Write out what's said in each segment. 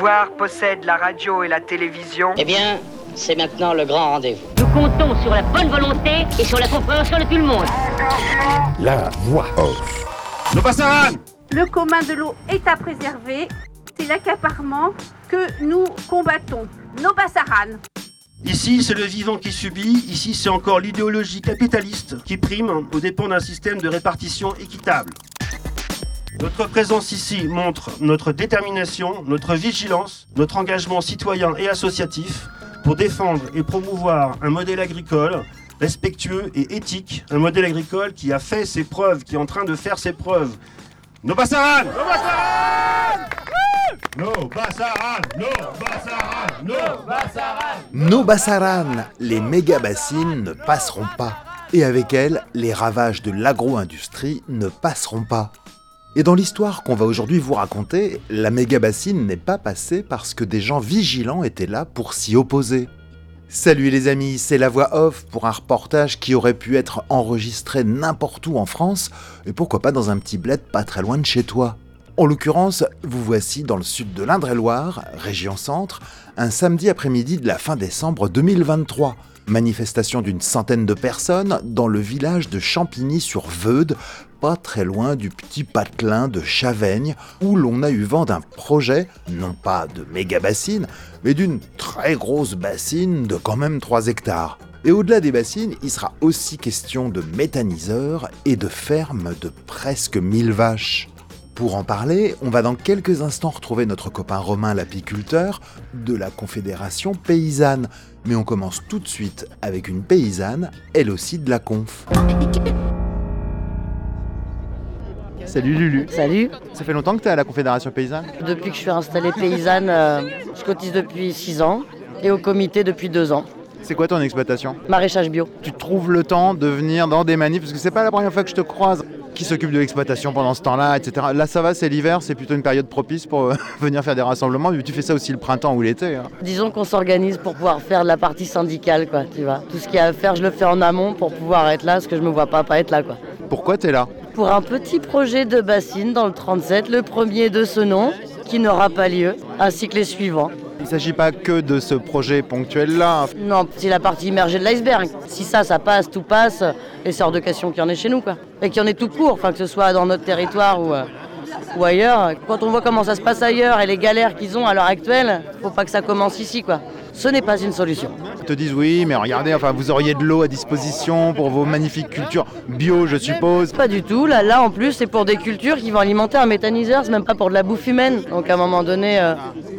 pouvoir possède la radio et la télévision. Eh bien, c'est maintenant le grand rendez-vous. Nous comptons sur la bonne volonté et sur la compréhension de tout le monde. La voix off. Nos Bassaran Le commun de l'eau est à préserver. C'est l'accaparement que nous combattons. Nos Bassaran. Ici, c'est le vivant qui subit. Ici, c'est encore l'idéologie capitaliste qui prime aux dépens d'un système de répartition équitable. Notre présence ici montre notre détermination, notre vigilance, notre engagement citoyen et associatif pour défendre et promouvoir un modèle agricole respectueux et éthique, un modèle agricole qui a fait ses preuves, qui est en train de faire ses preuves. Nos Bassaran Nos Bassaran Nos Bassaran Nos Bassaran les méga bassines ne passeront pas. Et avec elles, les ravages de l'agro-industrie ne passeront pas. Et dans l'histoire qu'on va aujourd'hui vous raconter, la méga bassine n'est pas passée parce que des gens vigilants étaient là pour s'y opposer. Salut les amis, c'est la voix off pour un reportage qui aurait pu être enregistré n'importe où en France, et pourquoi pas dans un petit bled pas très loin de chez toi. En l'occurrence, vous voici dans le sud de l'Indre-et-Loire, région centre, un samedi après-midi de la fin décembre 2023. Manifestation d'une centaine de personnes dans le village de Champigny-sur-Veude, pas très loin du petit patelin de Chavaigne, où l'on a eu vent d'un projet, non pas de méga bassine, mais d'une très grosse bassine de quand même 3 hectares. Et au-delà des bassines, il sera aussi question de méthaniseurs et de fermes de presque 1000 vaches. Pour en parler, on va dans quelques instants retrouver notre copain Romain l'apiculteur de la Confédération paysanne. Mais on commence tout de suite avec une paysanne, elle aussi de la conf. Salut Lulu. Salut. Ça fait longtemps que tu es à la Confédération paysanne Depuis que je suis installée paysanne, euh, je cotise depuis 6 ans et au comité depuis 2 ans. C'est quoi ton exploitation? Maraîchage bio. Tu trouves le temps de venir dans des manifs? Parce que c'est pas la première fois que je te croise. Qui s'occupe de l'exploitation pendant ce temps-là, etc. Là, ça va, c'est l'hiver, c'est plutôt une période propice pour euh, venir faire des rassemblements. Mais tu fais ça aussi le printemps ou l'été. hein. Disons qu'on s'organise pour pouvoir faire de la partie syndicale, quoi, tu vois. Tout ce qu'il y a à faire, je le fais en amont pour pouvoir être là, parce que je me vois pas pas être là, quoi. Pourquoi tu es là? Pour un petit projet de bassine dans le 37, le premier de ce nom, qui n'aura pas lieu, ainsi que les suivants. Il ne s'agit pas que de ce projet ponctuel-là. Non, c'est la partie immergée de l'iceberg. Si ça, ça passe, tout passe, et c'est hors de question qu'il y en ait chez nous, quoi. Et qu'il y en ait tout court, que ce soit dans notre territoire ou, euh, ou ailleurs. Quand on voit comment ça se passe ailleurs et les galères qu'ils ont à l'heure actuelle, faut pas que ça commence ici, quoi. Ce n'est pas une solution. Ils te disent oui, mais regardez, enfin, vous auriez de l'eau à disposition pour vos magnifiques cultures bio, je suppose. Pas du tout. Là, là en plus, c'est pour des cultures qui vont alimenter un méthaniseur. C'est même pas pour de la bouffe humaine. Donc, à un moment donné, euh,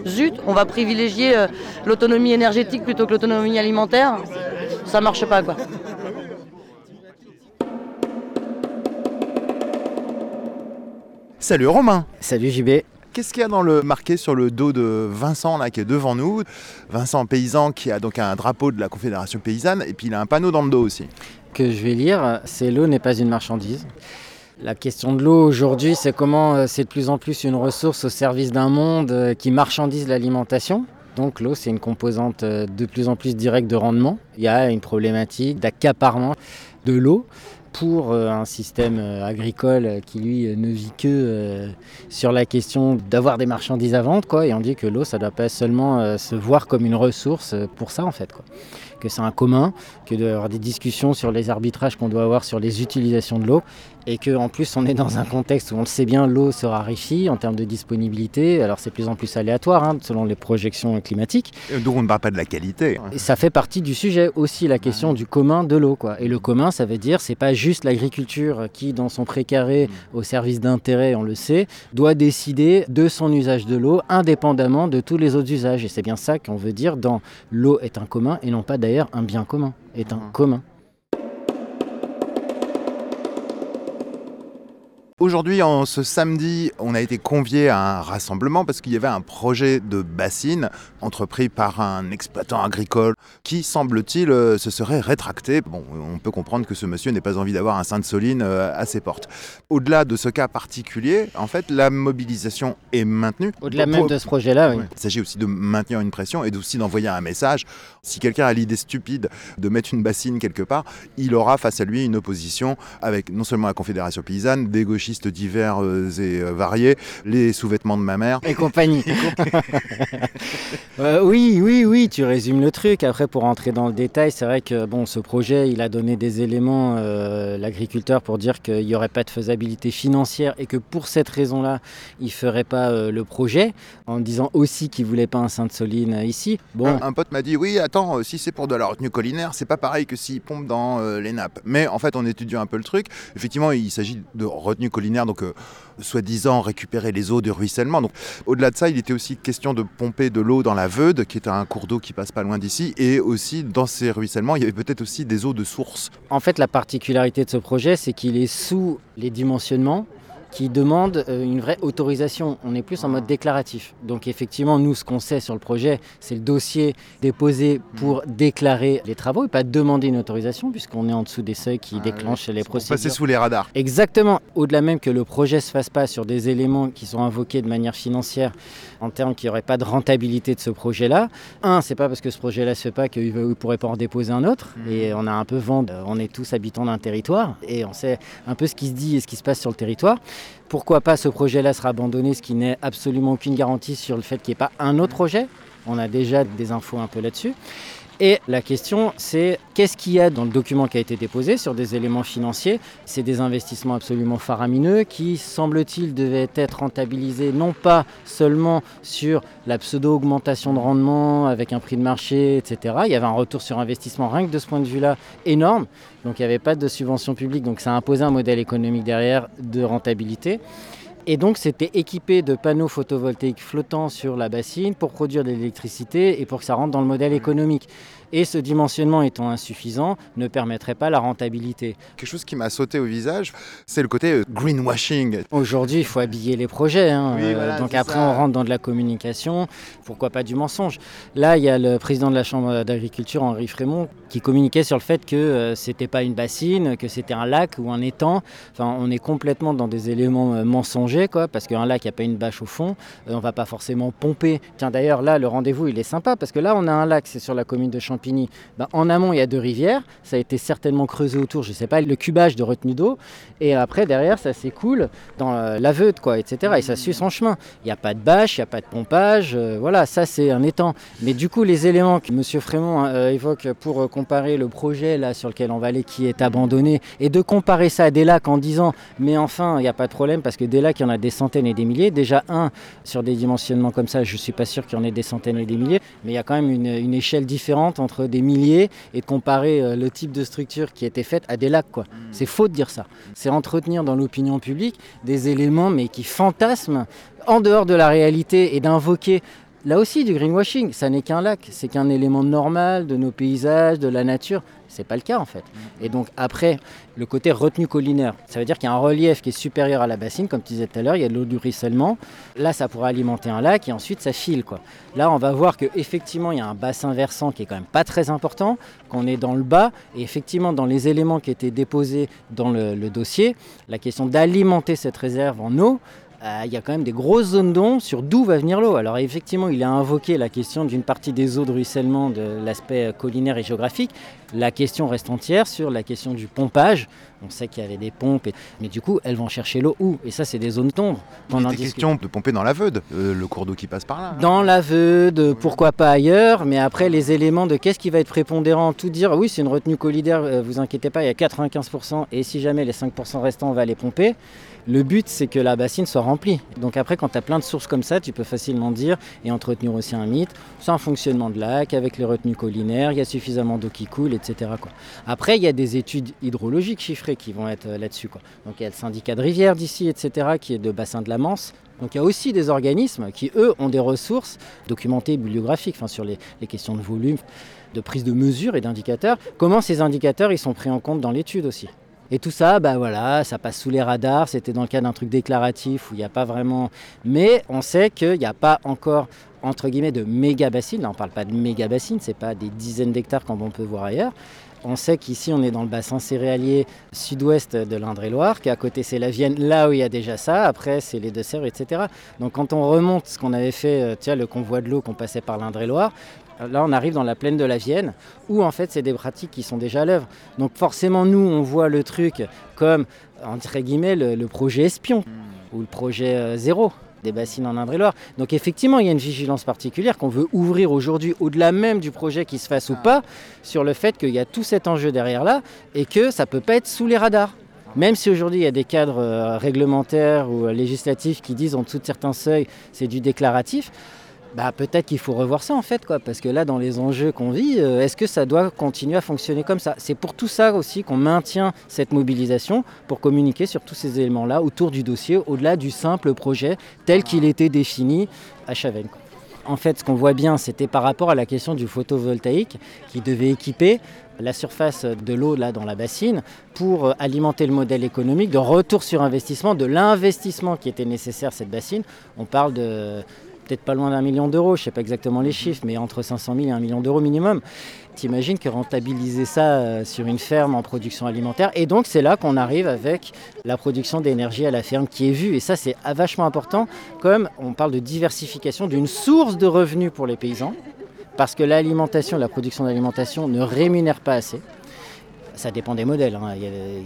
zut, on va privilégier euh, l'autonomie énergétique plutôt que l'autonomie alimentaire. Ça marche pas, quoi. Salut Romain Salut JB. Qu'est-ce qu'il y a dans le marqué sur le dos de Vincent là qui est devant nous? Vincent paysan qui a donc un drapeau de la Confédération paysanne et puis il a un panneau dans le dos aussi. Que je vais lire, c'est l'eau n'est pas une marchandise. La question de l'eau aujourd'hui, c'est comment euh, c'est de plus en plus une ressource au service d'un monde euh, qui marchandise l'alimentation. Donc l'eau, c'est une composante euh, de plus en plus directe de rendement. Il y a une problématique d'accaparement de l'eau pour euh, un système euh, agricole euh, qui lui ne vit que sur la question d'avoir des marchandises à vendre quoi. Et on dit que l'eau ça doit pas seulement se voir comme une ressource pour ça en fait quoi que c'est un commun que d'avoir des discussions sur les arbitrages qu'on doit avoir sur les utilisations de l'eau et que en plus on est dans un contexte où on le sait bien l'eau se raréfie en termes de disponibilité alors c'est de plus en plus aléatoire hein, selon les projections climatiques Donc on ne parle pas de la qualité. et ça fait partie du sujet aussi, la question du commun de l'eau. quoi. Et le commun, ça veut dire, c'est pas juste l'agriculture qui, dans son précaré, au service d'intérêt, on le sait, doit décider de son usage de l'eau indépendamment de tous les autres usages. Et c'est bien ça qu'on veut dire dans l'eau est un commun et non pas d'ailleurs un bien commun, est un Mhm. commun. Aujourd'hui, en ce samedi, on a été convié à un rassemblement parce qu'il y avait un projet de bassine entrepris par un exploitant agricole qui, semble-t-il, euh, se serait rétracté. Bon, on peut comprendre que ce monsieur n'ait pas envie d'avoir un Sainte-Soline euh, à ses portes. Au-delà de ce cas particulier, en fait, la mobilisation est maintenue. Au-delà même de ce projet-là, oui. Il s'agit aussi de maintenir une pression et aussi d'envoyer un message. Si quelqu'un a l'idée stupide de mettre une bassine quelque part, il aura face à lui une opposition avec non seulement la Confédération paysanne, des gauchistes divers euh, et euh, variés, les sous-vêtements de ma mère. Et compagnie. Euh, oui, oui, oui, tu résumes le truc. Après, pour entrer dans le détail, c'est vrai que bon, ce projet, il a donné des éléments, euh, l'agriculteur, pour dire qu'il n'y aurait pas de faisabilité financière et que pour cette raison-là, il ne ferait pas euh, le projet, en disant aussi qu'il ne voulait pas un Sainte-Soline ici. Bon, Un, un pote m'a dit oui, attends, si c'est pour de la retenue collinaire, c'est pas pareil que s'il pompe dans les nappes. Mais en fait, en étudiant un peu le truc, effectivement, il s'agit de retenue collinaire, donc euh, soi-disant récupérer les eaux de ruissellement. Au-delà de ça, il était aussi question de pomper de l'eau dans la Veude, qui est un cours d'eau qui passe pas loin d'ici, et aussi dans ces ruissellements, il y avait peut-être aussi des eaux de source. En fait, la particularité de ce projet, c'est qu'il est sous les dimensionnements qui demandent euh, une vraie autorisation. On est plus en mode déclaratif. Donc effectivement, nous, ce qu'on sait sur le projet, c'est le dossier déposé pour déclarer les travaux et pas demander une autorisation, puisqu'on est en dessous des seuils qui Ah déclenchent les Pour passer procédures. sous les radars. Exactement. Au-delà même que le projet se fasse pas sur des éléments qui sont invoqués de manière financière, en termes qu'il n'y aurait pas de rentabilité de ce projet-là. Un, c'est pas parce que ce projet-là se fait pas qu'il ne pourrait pas en déposer un autre. Et on a un peu vent. On est tous habitants d'un territoire et on sait un peu ce qui se dit et ce qui se passe sur le territoire. Pourquoi pas ce projet-là sera abandonné, ce qui n'est absolument aucune garantie sur le fait qu'il n'y ait pas un autre projet? On a déjà des infos un peu là-dessus. Et la question, c'est qu'est-ce qu'il y a dans le document qui a été déposé sur des éléments financiers? C'est des investissements absolument faramineux qui, semble-t-il, devaient être rentabilisés non pas seulement sur la pseudo-augmentation de rendement avec un prix de marché, etc. Il y avait un retour sur investissement, rien que de ce point de vue-là, énorme. Donc il n'y avait pas de subvention publique, donc ça a imposé un modèle économique derrière de rentabilité. Et donc c'était équipé de panneaux photovoltaïques flottants sur la bassine pour produire de l'électricité et pour que ça rentre dans le modèle économique. Et ce dimensionnement étant insuffisant, ne permettrait pas la rentabilité. Quelque chose qui m'a sauté au visage, c'est le côté euh, greenwashing. Aujourd'hui, il faut habiller les projets. hein. Oui, Euh, voilà, donc après, ça. on rentre dans de la communication. Pourquoi pas du mensonge? Là, il y a le président de la Chambre d'agriculture, Henri Frémont, qui communiquait sur le fait que euh, c'était pas une bassine, que c'était un lac ou un étang. Enfin, on est complètement dans des éléments euh, mensongers, quoi, parce qu'un lac, il n'y a pas une bâche au fond. Euh, on va pas forcément pomper. Tiens, d'ailleurs, là, le rendez-vous, il est sympa, parce que là, on a un lac, c'est sur la commune de Champigny. Ben, en amont, il y a deux rivières. Ça a été certainement creusé autour, je sais pas, le cubage de retenue d'eau. Et après, derrière, ça s'écoule dans euh, la Veude, quoi, etc. Et ça suit son chemin. Il n'y a pas de bâche, il n'y a pas de pompage. voilà, ça, c'est un étang. Mais du coup, les éléments que M. Frémont euh, évoque pour euh, comparer le projet là, sur lequel on va aller, qui est abandonné, et de comparer ça à des lacs en disant, mais enfin, il n'y a pas de problème, parce que des lacs, il y en a des centaines et des milliers. Déjà, un, sur des dimensionnements comme ça, je ne suis pas sûr qu'il y en ait des centaines et des milliers, mais il y a quand même une, une échelle différente entre des milliers et de comparer euh, le type de structure qui a été faite à des lacs. quoi. C'est faux de dire ça. C'est entretenir dans l'opinion publique des éléments, mais qui fantasment en dehors de la réalité et d'invoquer là aussi du greenwashing. Ça n'est qu'un lac, c'est qu'un élément normal de nos paysages, de la nature. C'est pas le cas en fait. Et donc après, le côté retenue collinaire, ça veut dire qu'il y a un relief qui est supérieur à la bassine, comme tu disais tout à l'heure, il y a de l'eau du ruissellement. Là, ça pourra alimenter un lac et ensuite ça file quoi. Là, on va voir qu'effectivement, il y a un bassin versant qui est quand même pas très important, qu'on est dans le bas et effectivement dans les éléments qui étaient déposés dans le dossier, la question d'alimenter cette réserve en eau, euh, il y a quand même des grosses zones d'ombre sur d'où va venir l'eau. Alors effectivement, il a invoqué la question d'une partie des eaux de ruissellement de l'aspect euh, collinaire et géographique. La question reste entière sur la question du pompage. On sait qu'il y avait des pompes, et- mais du coup, elles vont chercher l'eau où? Et ça, c'est des zones d'ombre. Il était discute. question de pomper dans la Veude, euh, le cours d'eau qui passe par là. hein. Dans la Veude, pourquoi pas ailleurs, mais après les éléments de qu'est-ce qui va être prépondérant, tout dire, oui c'est une retenue colidaire, euh, vous inquiétez pas, il y a 95% et si jamais les 5% restants on va les pomper, le but c'est que la bassine soit remplie. Donc après quand tu as plein de sources comme ça, tu peux facilement dire et entretenir aussi un mythe, c'est un fonctionnement de lac avec les retenues collinaires, il y a suffisamment d'eau qui coule, etc. Après il y a des études hydrologiques chiffrées qui vont être euh, là-dessus. Donc il y a le syndicat de rivière d'ici, etc. qui est de bassin de la Manse. Donc il y a aussi des organismes qui, eux, ont des ressources documentées, bibliographiques, enfin, sur les, les questions de volume, de prise de mesure et d'indicateurs. Comment ces indicateurs ils sont pris en compte dans l'étude aussi? Et tout ça, bah voilà, ça passe sous les radars. C'était dans le cas d'un truc déclaratif où il n'y a pas vraiment. Mais on sait qu'il n'y a pas encore entre guillemets de méga bassines. Là, on ne parle pas de méga bassines, c'est pas des dizaines d'hectares comme on peut voir ailleurs. On sait qu'ici, on est dans le bassin céréalier sud-ouest de l'Indre-et-Loire, qu'à côté, c'est la Vienne, là où il y a déjà ça. Après, c'est les Deux-Sèvres, etc. Donc, quand on remonte ce qu'on avait fait, euh, tiens, le convoi de l'eau qu'on passait par l'Indre-et-Loire, Là, on arrive dans la plaine de la Vienne, où en fait, c'est des pratiques qui sont déjà à l'œuvre. Donc forcément, nous, on voit le truc comme, entre guillemets, le, le projet espion ou le projet euh, zéro des bassines en Indre-et-Loire. Donc effectivement, il y a une vigilance particulière qu'on veut ouvrir aujourd'hui, au-delà même du projet qui se fasse ou pas, sur le fait qu'il y a tout cet enjeu derrière là et que ça ne peut pas être sous les radars. Même si aujourd'hui il y a des cadres euh, réglementaires ou euh, législatifs qui disent en dessous de certains seuils c'est du déclaratif, bah, peut-être qu'il faut revoir ça en fait, quoi, parce que là, dans les enjeux qu'on vit, euh, est-ce que ça doit continuer à fonctionner comme ça? C'est pour tout ça aussi qu'on maintient cette mobilisation pour communiquer sur tous ces éléments-là autour du dossier, au-delà du simple projet tel qu'il était défini à Chavennes. En fait, ce qu'on voit bien, c'était par rapport à la question du photovoltaïque qui devait équiper la surface de l'eau là dans la bassine pour euh, alimenter le modèle économique de retour sur investissement, de l'investissement qui était nécessaire cette bassine. On parle de peut-être pas loin d'un million d'euros, je ne sais pas exactement les chiffres, mais entre 500 000 et 1 million d'euros minimum. T'imagines que rentabiliser ça euh, sur une ferme en production alimentaire, et donc c'est là qu'on arrive avec la production d'énergie à la ferme qui est vue, et ça c'est vachement important, comme on parle de diversification d'une source de revenus pour les paysans, parce que l'alimentation, la production d'alimentation ne rémunère pas assez. Ça dépend des modèles, hein.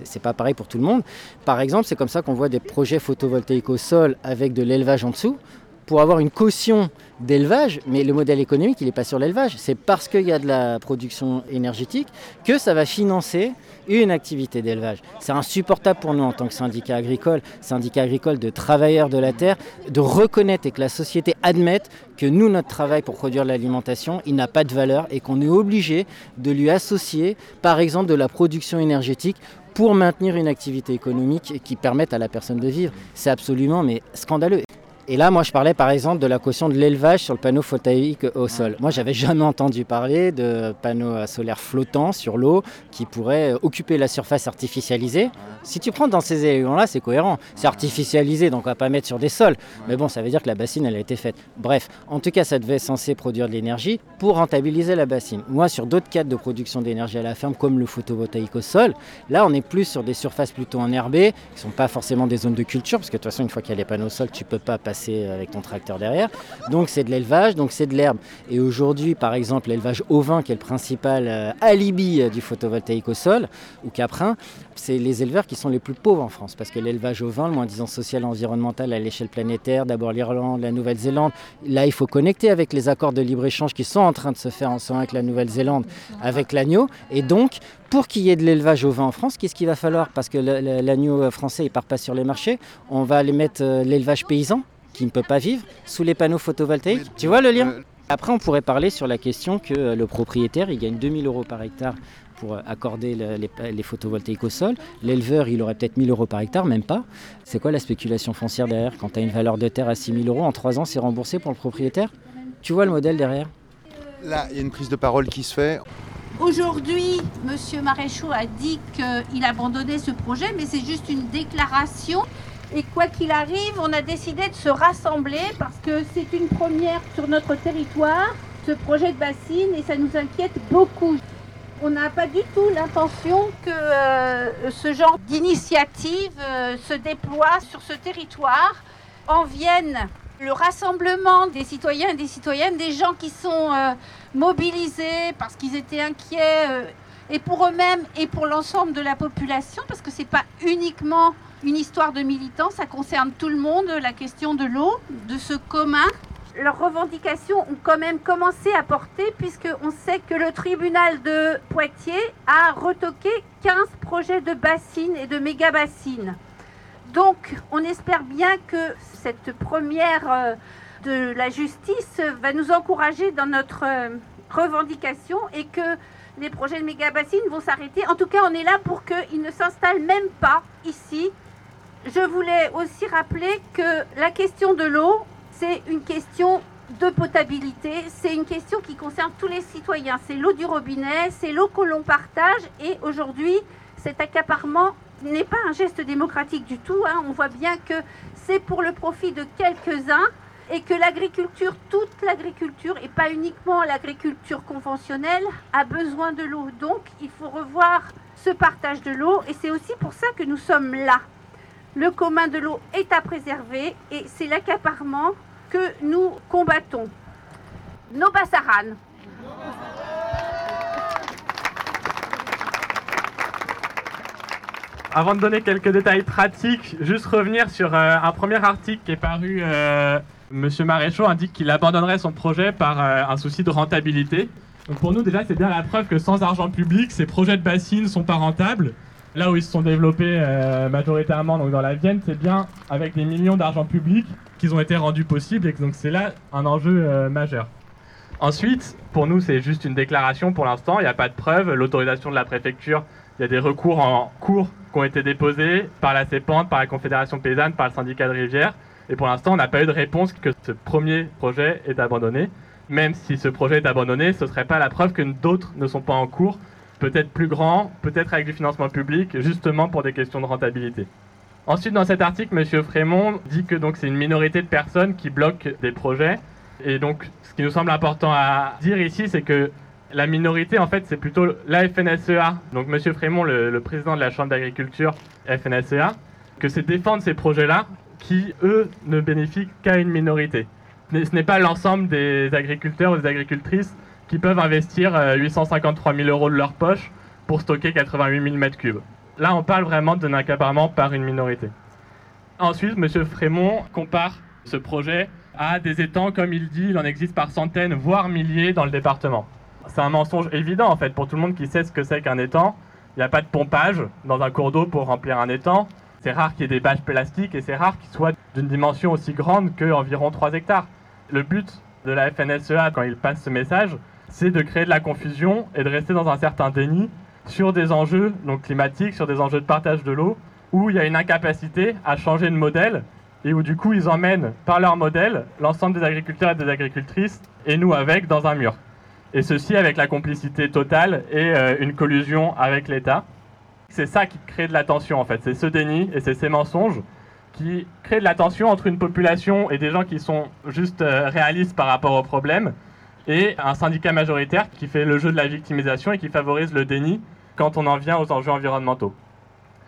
C'est pas pareil pour tout le monde. Par exemple, c'est comme ça qu'on voit des projets photovoltaïques au sol avec de l'élevage en dessous pour avoir une caution d'élevage, mais le modèle économique, il n'est pas sur l'élevage. C'est parce qu'il y a de la production énergétique que ça va financer une activité d'élevage. C'est insupportable pour nous en tant que syndicat agricole, syndicat agricole de travailleurs de la terre, de reconnaître et que la société admette que nous, notre travail pour produire l'alimentation, il n'a pas de valeur et qu'on est obligé de lui associer, par exemple, de la production énergétique pour maintenir une activité économique qui permette à la personne de vivre. C'est absolument mais scandaleux. Et là, moi, je parlais par exemple de la caution de l'élevage sur le panneau photovoltaïque au sol. Moi, j'avais jamais entendu parler de panneaux solaires flottants sur l'eau qui pourraient occuper la surface artificialisée. Si tu prends dans ces éléments-là, c'est cohérent. C'est artificialisé, donc on va pas mettre sur des sols. Mais bon, ça veut dire que la bassine, elle a été faite. Bref, en tout cas, ça devait être censé produire de l'énergie pour rentabiliser la bassine. Moi, sur d'autres cadres de production d'énergie à la ferme, comme le photovoltaïque au sol, là, on est plus sur des surfaces plutôt enherbées, qui sont pas forcément des zones de culture, parce que de toute façon, une fois qu'il y a les panneaux au sol, tu peux pas passer avec ton tracteur derrière. Donc c'est de l'élevage, donc c'est de l'herbe. Et aujourd'hui, par exemple, l'élevage ovin, qui est le principal euh, alibi euh, du photovoltaïque au sol, ou caprin, c'est les éleveurs qui sont les plus pauvres en France. Parce que l'élevage ovin, le moins disant social environnemental à l'échelle planétaire, d'abord l'Irlande, la Nouvelle-Zélande, là il faut connecter avec les accords de libre-échange qui sont en train de se faire ensemble avec la Nouvelle-Zélande, avec l'agneau. Et donc, pour qu'il y ait de l'élevage ovin en France, qu'est-ce qu'il va falloir? Parce que l'agneau euh, français, il part pas sur les marchés. On va aller mettre euh, l'élevage paysan, qui ne peut pas vivre, sous les panneaux photovoltaïques. Tu vois le lien? Après, on pourrait parler sur la question que euh, le propriétaire, il gagne 2000 euros par hectare pour euh, accorder le- les, les photovoltaïques au sol. L'éleveur, il aurait peut-être 1000 euros par hectare, même pas. C'est quoi la spéculation foncière derrière? Quand tu as une valeur de terre à 6000 euros, en 3 ans, c'est remboursé pour le propriétaire? Tu vois le modèle derrière? Là, il y a une prise de parole qui se fait. Aujourd'hui, Monsieur Maréchaux a dit qu'il abandonnait ce projet, mais c'est juste une déclaration. Et quoi qu'il arrive, on a décidé de se rassembler parce que c'est une première sur notre territoire, ce projet de bassine, et ça nous inquiète beaucoup. On n'a pas du tout l'intention que euh, ce genre d'initiative euh, se déploie sur ce territoire, en vienne le rassemblement des citoyens et des citoyennes, des gens qui sont euh, mobilisés parce qu'ils étaient inquiets, euh, et pour eux-mêmes et pour l'ensemble de la population, parce que ce n'est pas uniquement une histoire de militants, ça concerne tout le monde, la question de l'eau, de ce commun. Leurs revendications ont quand même commencé à porter, puisqu'on sait que le tribunal de Poitiers a retoqué 15 projets de bassines et de méga-bassines. Donc, on espère bien que cette première euh, de la justice va nous encourager dans notre euh, revendication et que les projets de méga-bassines vont s'arrêter. En tout cas, on est là pour qu'ils ne s'installent même pas ici. Je voulais aussi rappeler que la question de l'eau, c'est une question de potabilité, c'est une question qui concerne tous les citoyens. C'est l'eau du robinet, c'est l'eau que l'on partage et aujourd'hui, cet accaparement n'est pas un geste démocratique du tout. hein. On voit bien que c'est pour le profit de quelques-uns et que l'agriculture, toute l'agriculture, et pas uniquement l'agriculture conventionnelle, a besoin de l'eau. Donc il faut revoir ce partage de l'eau et c'est aussi pour ça que nous sommes là. Le commun de l'eau est à préserver et c'est l'accaparement que nous combattons. Nos bassaranes. Avant de donner quelques détails pratiques, juste revenir sur euh, un premier article qui est paru. Euh, Monsieur Maréchaux indique qu'il abandonnerait son projet par euh, un souci de rentabilité. Donc pour nous déjà c'est bien la preuve que sans argent public, ces projets de bassines ne sont pas rentables. Là où ils se sont développés majoritairement donc dans la Vienne, c'est bien avec des millions d'argent public qu'ils ont été rendus possibles et donc c'est là un enjeu majeur. Ensuite, pour nous, c'est juste une déclaration pour l'instant, il n'y a pas de preuve. L'autorisation de la préfecture, il y a des recours en cours qui ont été déposés par la CEPANTE, par la Confédération paysanne, par le syndicat de rivière. Et pour l'instant, on n'a pas eu de réponse que ce premier projet est abandonné. Même si ce projet est abandonné, ce ne serait pas la preuve que d'autres ne sont pas en cours, peut-être plus grands, peut-être avec du financement public, justement pour des questions de rentabilité. Ensuite, dans cet article, M. Frémont dit que c'est une minorité de personnes qui bloquent des projets. Et donc, ce qui nous semble important à dire ici, c'est que la minorité, en fait, c'est plutôt la FNSEA, donc M. Frémont, le, président de la Chambre d'agriculture FNSEA, que c'est défendre ces projets-là qui, eux, ne bénéficient qu'à une minorité. Ce n'est pas l'ensemble des agriculteurs ou des agricultrices qui peuvent investir 853 euh, 000 euros de leur poche pour stocker 88 000 m3. Là, on parle vraiment d'un accaparement par une minorité. Ensuite, M. Frémont compare ce projet à des étangs, comme il dit, il en existe par centaines, voire milliers dans le département. C'est un mensonge évident en fait pour tout le monde qui sait ce que c'est qu'un étang. Il n'y a pas de pompage dans un cours d'eau pour remplir un étang. C'est rare qu'il y ait des bâches plastiques et c'est rare qu'ils soient d'une dimension aussi grande qu'environ 3 hectares. Le but de la FNSEA quand il passe ce message, c'est de créer de la confusion et de rester dans un certain déni sur des enjeux donc climatiques, sur des enjeux de partage de l'eau, où il y a une incapacité à changer de modèle et où du coup ils emmènent par leur modèle l'ensemble des agriculteurs et des agricultrices et nous avec dans un mur. Et ceci avec la complicité totale et euh, une collusion avec l'État. C'est ça qui crée de la tension en fait, c'est ce déni et c'est ces mensonges qui créent de la tension entre une population et des gens qui sont juste euh, réalistes par rapport au problème et un syndicat majoritaire qui fait le jeu de la victimisation et qui favorise le déni quand on en vient aux enjeux environnementaux.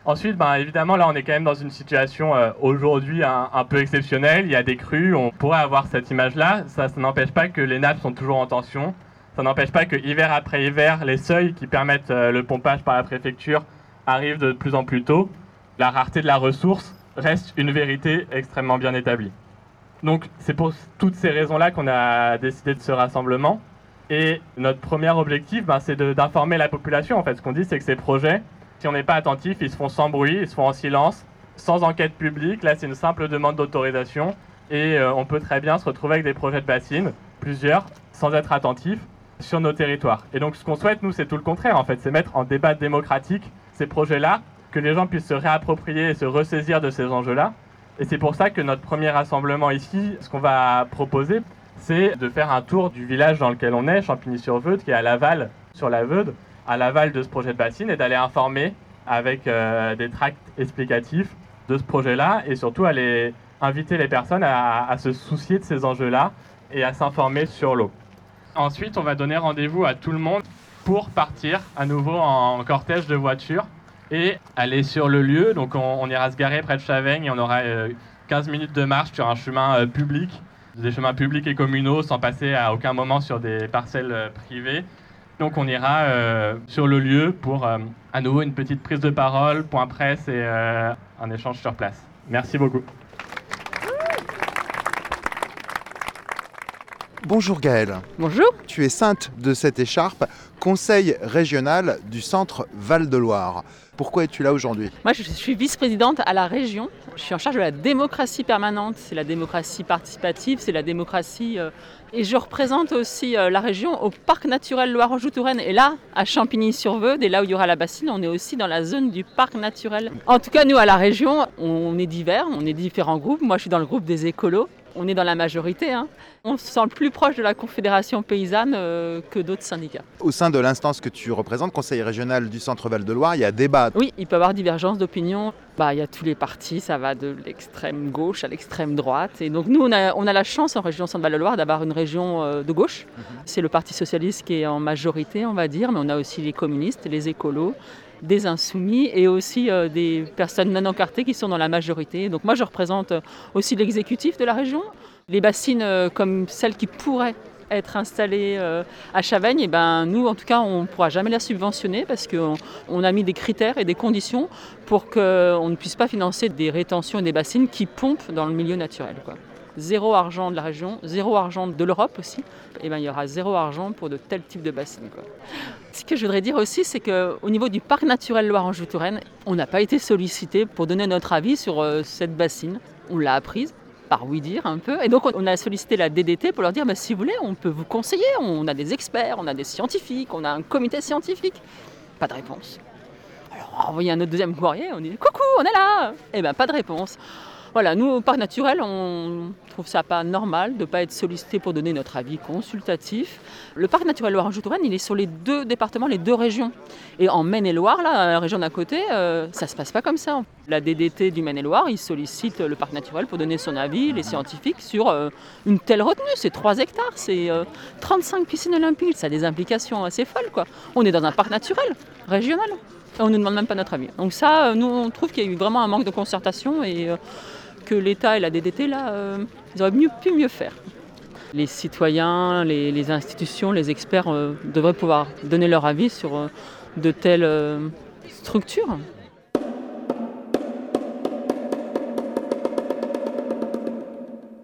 Ensuite, ben, évidemment, là, on est quand même dans une situation euh, aujourd'hui un, peu exceptionnelle. Il y a des crues, on pourrait avoir cette image-là. Ça, n'empêche pas que les nappes sont toujours en tension. Ça n'empêche pas que hiver après hiver, les seuils qui permettent euh, le pompage par la préfecture arrivent de plus en plus tôt. La rareté de la ressource reste une vérité extrêmement bien établie. Donc, c'est pour toutes ces raisons-là qu'on a décidé de ce rassemblement. Et notre premier objectif, ben, c'est d'informer la population. En fait, ce qu'on dit, c'est que ces projets, si on n'est pas attentif, ils se font sans bruit, ils se font en silence, sans enquête publique. Là, c'est une simple demande d'autorisation. Et euh, on peut très bien se retrouver avec des projets de bassines, plusieurs, sans être attentif sur nos territoires. Et donc, ce qu'on souhaite, nous, c'est tout le contraire, en fait. C'est mettre en débat démocratique ces projets-là, que les gens puissent se réapproprier et se ressaisir de ces enjeux-là. Et c'est pour ça que notre premier rassemblement ici, ce qu'on va proposer, c'est de faire un tour du village dans lequel on est, Champigny-sur-Veude, qui est à Laval, sur la Veude, à l'aval de ce projet de bassine et d'aller informer avec euh, des tracts explicatifs de ce projet-là et surtout aller inviter les personnes à, se soucier de ces enjeux-là et à s'informer sur l'eau. Ensuite, on va donner rendez-vous à tout le monde pour partir à nouveau en cortège de voitures et aller sur le lieu. Donc on, ira se garer près de Chavaigne et on aura 15 euh, minutes de marche sur un chemin euh, public, des chemins publics et communaux sans passer à aucun moment sur des parcelles privées. Donc on ira euh, sur le lieu pour euh, à nouveau une petite prise de parole, point presse et euh, un échange sur place. Merci beaucoup. Bonjour Gaëlle. Bonjour. Tu es sainte de cette écharpe, conseil régional du centre Val-de-Loire. Pourquoi es-tu là aujourd'hui? Moi, je suis vice-présidente à la région. Je suis en charge de la démocratie permanente. C'est la démocratie participative, c'est la démocratie. Euh, et je représente aussi euh, la région au parc naturel Loire-Anjou-Touraine. Et là, à Champigny-sur-Veude, et là où il y aura la bassine, on est aussi dans la zone du parc naturel. En tout cas, nous, à la région, on est divers, on est différents groupes. Moi, je suis dans le groupe des écolos on est dans la majorité. Hein. On se sent plus proche de la Confédération paysanne euh, que d'autres syndicats. Au sein de l'instance que tu représentes, Conseil régional du Centre Val-de-Loire, il y a débat. Oui, il peut y avoir divergence d'opinion. Bah, il y a tous les partis, ça va de l'extrême gauche à l'extrême droite. Et donc nous, on a, la chance en région Centre-Val-de-Loire d'avoir une région euh, de gauche. Mhm. C'est le Parti socialiste qui est en majorité, on va dire, mais on a aussi les communistes, les écolos, des insoumis et aussi euh, des personnes non encartées qui sont dans la majorité. Donc moi je représente euh, aussi l'exécutif de la région. Les bassines euh, comme celles qui pourraient être installée euh, à Chavaigne, et ben, nous, en tout cas, on ne pourra jamais la subventionner parce qu'on on a mis des critères et des conditions pour qu'on ne puisse pas financer des rétentions et des bassines qui pompent dans le milieu naturel. Quoi. Zéro argent de la région, zéro argent de l'Europe aussi. Et ben, il y aura zéro argent pour de tels types de bassines. Ce que je voudrais dire aussi, c'est qu'au niveau du parc naturel Loire-Anjou-Touraine, on n'a pas été sollicité pour donner notre avis sur euh, cette bassine. On l'a apprise par oui dire un peu. Et donc on a sollicité la DDT pour leur dire bah, si vous voulez, on peut vous conseiller. On a des experts, on a des scientifiques, on a un comité scientifique. Pas de réponse. Alors on a envoyé un autre deuxième courrier, on dit coucou, on est là Et bien pas de réponse. Voilà, nous au parc naturel, on trouve ça pas normal de ne pas être sollicité pour donner notre avis consultatif. Le parc naturel Loire-Anjou-Touraine, il est sur les deux départements, les deux régions. Et en Maine-et-Loire, la région d'à côté, euh, ça se passe pas comme ça. La DDT du Maine-et-Loire, il sollicite le parc naturel pour donner son avis, les scientifiques, sur euh, une telle retenue. C'est 3 hectares, c'est 35 piscines olympiques, ça a des implications assez folles. Quoi. On est dans un parc naturel, régional. On ne nous demande même pas notre avis. Donc ça, euh, nous, on trouve qu'il y a eu vraiment un manque de concertation et que l'État et la DDT, là, euh, ils auraient mieux, pu mieux faire. Les citoyens, les, institutions, les experts euh, devraient pouvoir donner leur avis sur euh, de telles structures.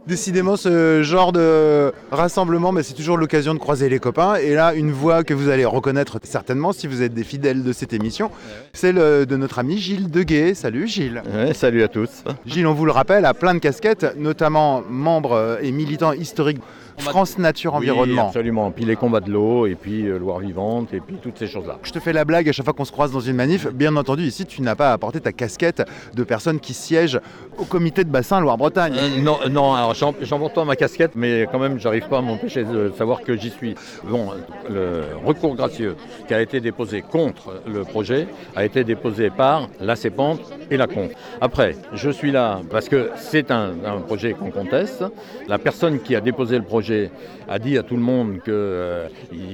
Décidément, ce genre de rassemblement, mais c'est toujours l'occasion de croiser les copains. Et là, une voix que vous allez reconnaître certainement si vous êtes des fidèles de cette émission, celle de notre ami Gilles Deguet. Salut Gilles. salut à tous. Gilles, on vous le rappelle, a plein de casquettes, notamment membre et militant historique France Nature Environnement. absolument. Puis les combats de l'eau, et puis euh, Loire Vivante, et puis toutes ces choses-là. Je te fais la blague à chaque fois qu'on se croise dans une manif. Bien entendu, ici, tu n'as pas apporté ta casquette de personne qui siège au comité de bassin Loire-Bretagne. Euh, non, non, alors j'emporte ma casquette, mais quand même, j'arrive pas à m'empêcher de savoir que j'y suis. Bon, le recours gracieux qui a été déposé contre le projet a été déposé par la CEPANT et la CONF. Après, je suis là parce que c'est un projet qu'on conteste. La personne qui a déposé le projet a dit à tout le monde qu'il euh,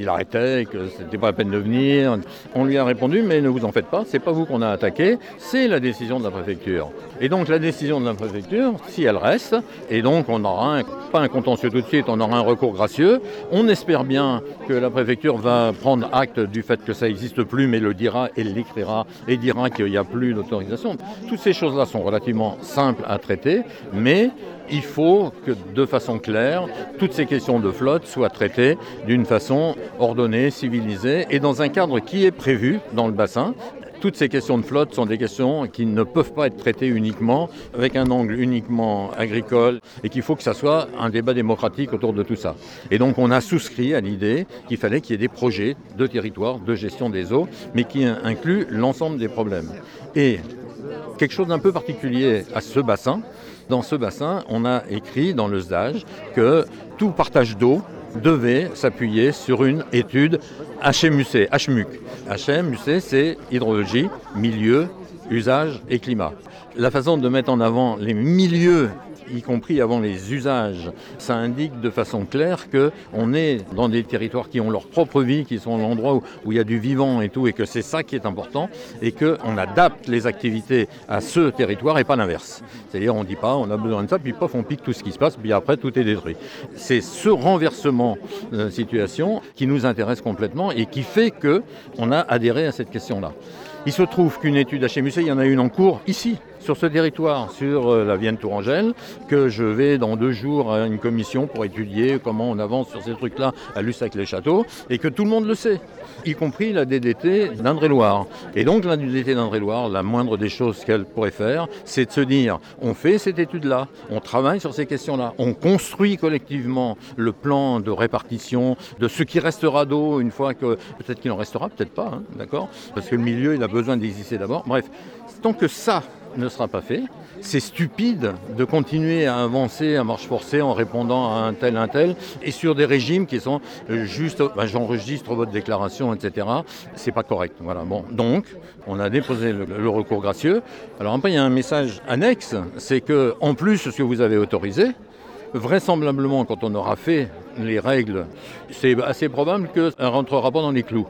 arrêtait, que c'était pas la peine de venir. On lui a répondu, mais ne vous en faites pas, c'est pas vous qu'on a attaqué, c'est la décision de la préfecture. Et donc la décision de la préfecture, si elle reste, et donc on aura pas un contentieux tout de suite, on aura un recours gracieux. On espère bien que la préfecture va prendre acte du fait que ça n'existe plus, mais le dira et l'écrira et dira qu'il n'y a plus d'autorisation. Toutes ces choses-là sont relativement simples à traiter, mais il faut que de façon claire, toutes ces questions de flotte soient traitées d'une façon ordonnée, civilisée et dans un cadre qui est prévu dans le bassin. Toutes ces questions de flotte sont des questions qui ne peuvent pas être traitées uniquement avec un angle uniquement agricole et qu'il faut que ça soit un débat démocratique autour de tout ça. Et donc on a souscrit à l'idée qu'il fallait qu'il y ait des projets de territoire, de gestion des eaux, mais qui incluent l'ensemble des problèmes. Et quelque chose d'un peu particulier à ce bassin, dans ce bassin, on a écrit dans le SDAGE que tout partage d'eau devait s'appuyer sur une étude HMUC, HMUC. HMUC, c'est hydrologie, milieu, usage et climat. La façon de mettre en avant les milieux y compris avant les usages. Ça indique de façon claire qu'on est dans des territoires qui ont leur propre vie, qui sont l'endroit où, il y a du vivant et tout, et que c'est ça qui est important, et qu'on adapte les activités à ce territoire et pas l'inverse. C'est-à-dire on ne dit pas on a besoin de ça, puis pof, on pique tout ce qui se passe, puis après tout est détruit. C'est ce renversement de situation qui nous intéresse complètement et qui fait qu'on a adhéré à cette question-là. Il se trouve qu'une étude HMUC, il y en a une en cours ici, sur ce territoire, sur euh, la Vienne Tourangelle, que je vais dans deux jours à une commission pour étudier comment on avance sur ces trucs-là à Lussac-les-Châteaux, et que tout le monde le sait, y compris la DDT d'Indre-et-Loire. Et donc la DDT d'Indre-et-Loire, la moindre des choses qu'elle pourrait faire, c'est de se dire, on fait cette étude-là, on travaille sur ces questions-là, on construit collectivement le plan de répartition de ce qui restera d'eau une fois que, peut-être qu'il en restera, peut-être pas, hein, d'accord? Parce que le milieu, il a besoin d'exister d'abord. Bref, tant que ça, ne sera pas fait. C'est stupide de continuer à avancer à marche forcée en répondant à un tel, un tel, et sur des régimes qui sont juste, ben, j'enregistre votre déclaration, etc. C'est pas correct. Voilà. Bon, donc, on a déposé le, recours gracieux. Alors après, il y a un message annexe, c'est que en plus ce que vous avez autorisé, vraisemblablement, quand on aura fait les règles, c'est assez probable qu'elle ne rentrera pas dans les clous.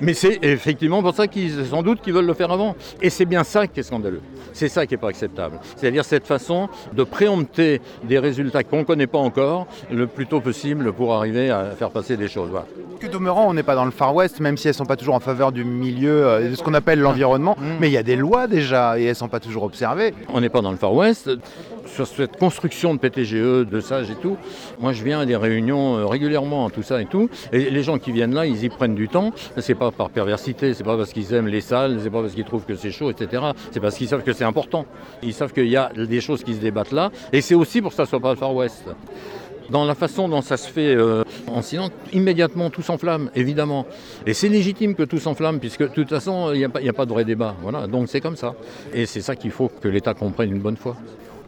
Mais c'est effectivement pour ça qu'ils sans doute qu'ils veulent le faire avant. Et c'est bien ça qui est scandaleux. C'est ça qui n'est pas acceptable. C'est-à-dire cette façon de préempter des résultats qu'on ne connaît pas encore le plus tôt possible pour arriver à faire passer des choses. Voilà. Que demeurant, on n'est pas dans le Far West, même si elles ne sont pas toujours en faveur du milieu, euh, de ce qu'on appelle l'environnement. Mmh. Mais il y a des lois déjà et elles ne sont pas toujours observées. On n'est pas dans le Far West. Sur cette construction de PTGE, de SAGE et tout, moi je viens à des réunions euh, régulièrement, tout ça et tout. Et les gens qui viennent là, ils y prennent du temps. C'est pas par perversité, c'est pas parce qu'ils aiment les salles, c'est pas parce qu'ils trouvent que c'est chaud, etc. C'est parce qu'ils savent que c'est important. Ils savent qu'il y a des choses qui se débattent là. Et c'est aussi pour que ça soit pas le Far West. Dans la façon dont ça se fait euh, en silence, immédiatement tout s'enflamme, évidemment. Et c'est légitime que tout s'enflamme, puisque de toute façon, il n'y a, a pas de vrai débat. Voilà, donc c'est comme ça. Et c'est ça qu'il faut que l'État comprenne une bonne fois.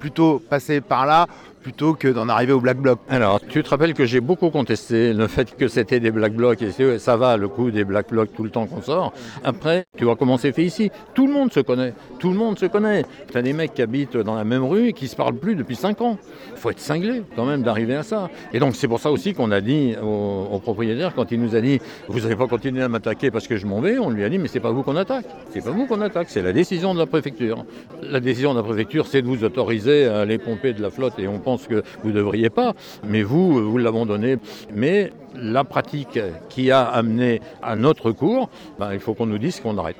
Plutôt passer par là plutôt que d'en arriver au Black Bloc. Alors, tu te rappelles que j'ai beaucoup contesté le fait que c'était des Black Blocs, et ça va le coup des Black Blocs tout le temps qu'on sort. Après, tu vois comment c'est fait ici. Tout le monde se connaît. Tout le monde se connaît. Tu as des mecs qui habitent dans la même rue et qui se parlent plus depuis 5 ans. Il faut être cinglé quand même d'arriver à ça. Et donc, c'est pour ça aussi qu'on a dit au, au propriétaire, quand il nous a dit Vous n'allez pas continuer à m'attaquer parce que je m'en vais, on lui a dit Mais c'est pas vous qu'on attaque. C'est pas vous qu'on attaque, c'est la décision de la préfecture. La décision de la préfecture, c'est de vous autoriser à aller pomper de la flotte et on pense que vous ne devriez pas, mais vous, vous l'abandonnez. Mais la pratique qui a amené à notre cours, ben, il faut qu'on nous dise qu'on arrête.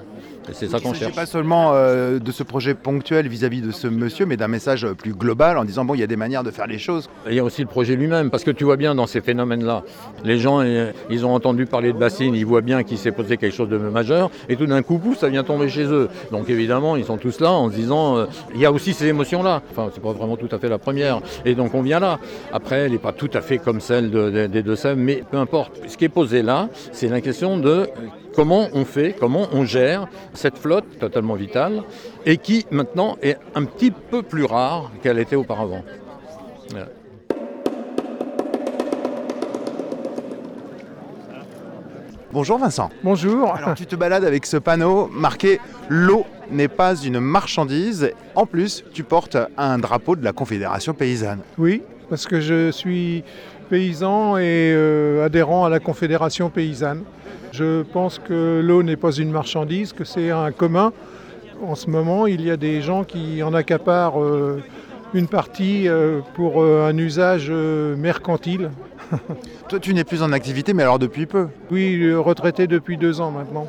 C'est ça Il qu'on cherche. pas seulement euh, de ce projet ponctuel vis-à-vis de ce monsieur, mais d'un message plus global en disant bon, il y a des manières de faire les choses. Il y a aussi le projet lui-même, parce que tu vois bien dans ces phénomènes-là, les gens, eh, ils ont entendu parler de bassines, ils voient bien qu'il s'est posé quelque chose de majeur, et tout d'un coup, pouf, ça vient tomber chez eux. Donc évidemment, ils sont tous là en se disant, euh, il y a aussi ces émotions-là. Enfin, c'est pas vraiment tout à fait la première. Et donc on vient là. Après, elle n'est pas tout à fait comme celle de- de- des deux Sèvres, mais peu importe. Ce qui est posé là, c'est la question de euh, comment on fait, comment on gère cette flotte totalement vitale, et qui maintenant est un petit peu plus rare qu'elle était auparavant. Voilà. Bonjour Vincent. Bonjour. Alors tu te balades avec ce panneau marqué L'eau n'est pas une marchandise. En plus, tu portes un drapeau de la Confédération paysanne. Oui, parce que je suis paysan et euh, adhérent à la Confédération paysanne. Je pense que l'eau n'est pas une marchandise, que c'est un commun. En ce moment, il y a des gens qui en accaparent euh, une partie euh, pour euh, un usage mercantile. Toi, tu n'es plus en activité, mais alors depuis peu. Oui, retraité depuis deux ans maintenant.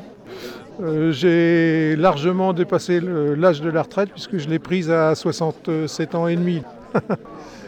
Euh, J'ai largement dépassé l'âge de la retraite puisque je l'ai prise à 67 ans et demi.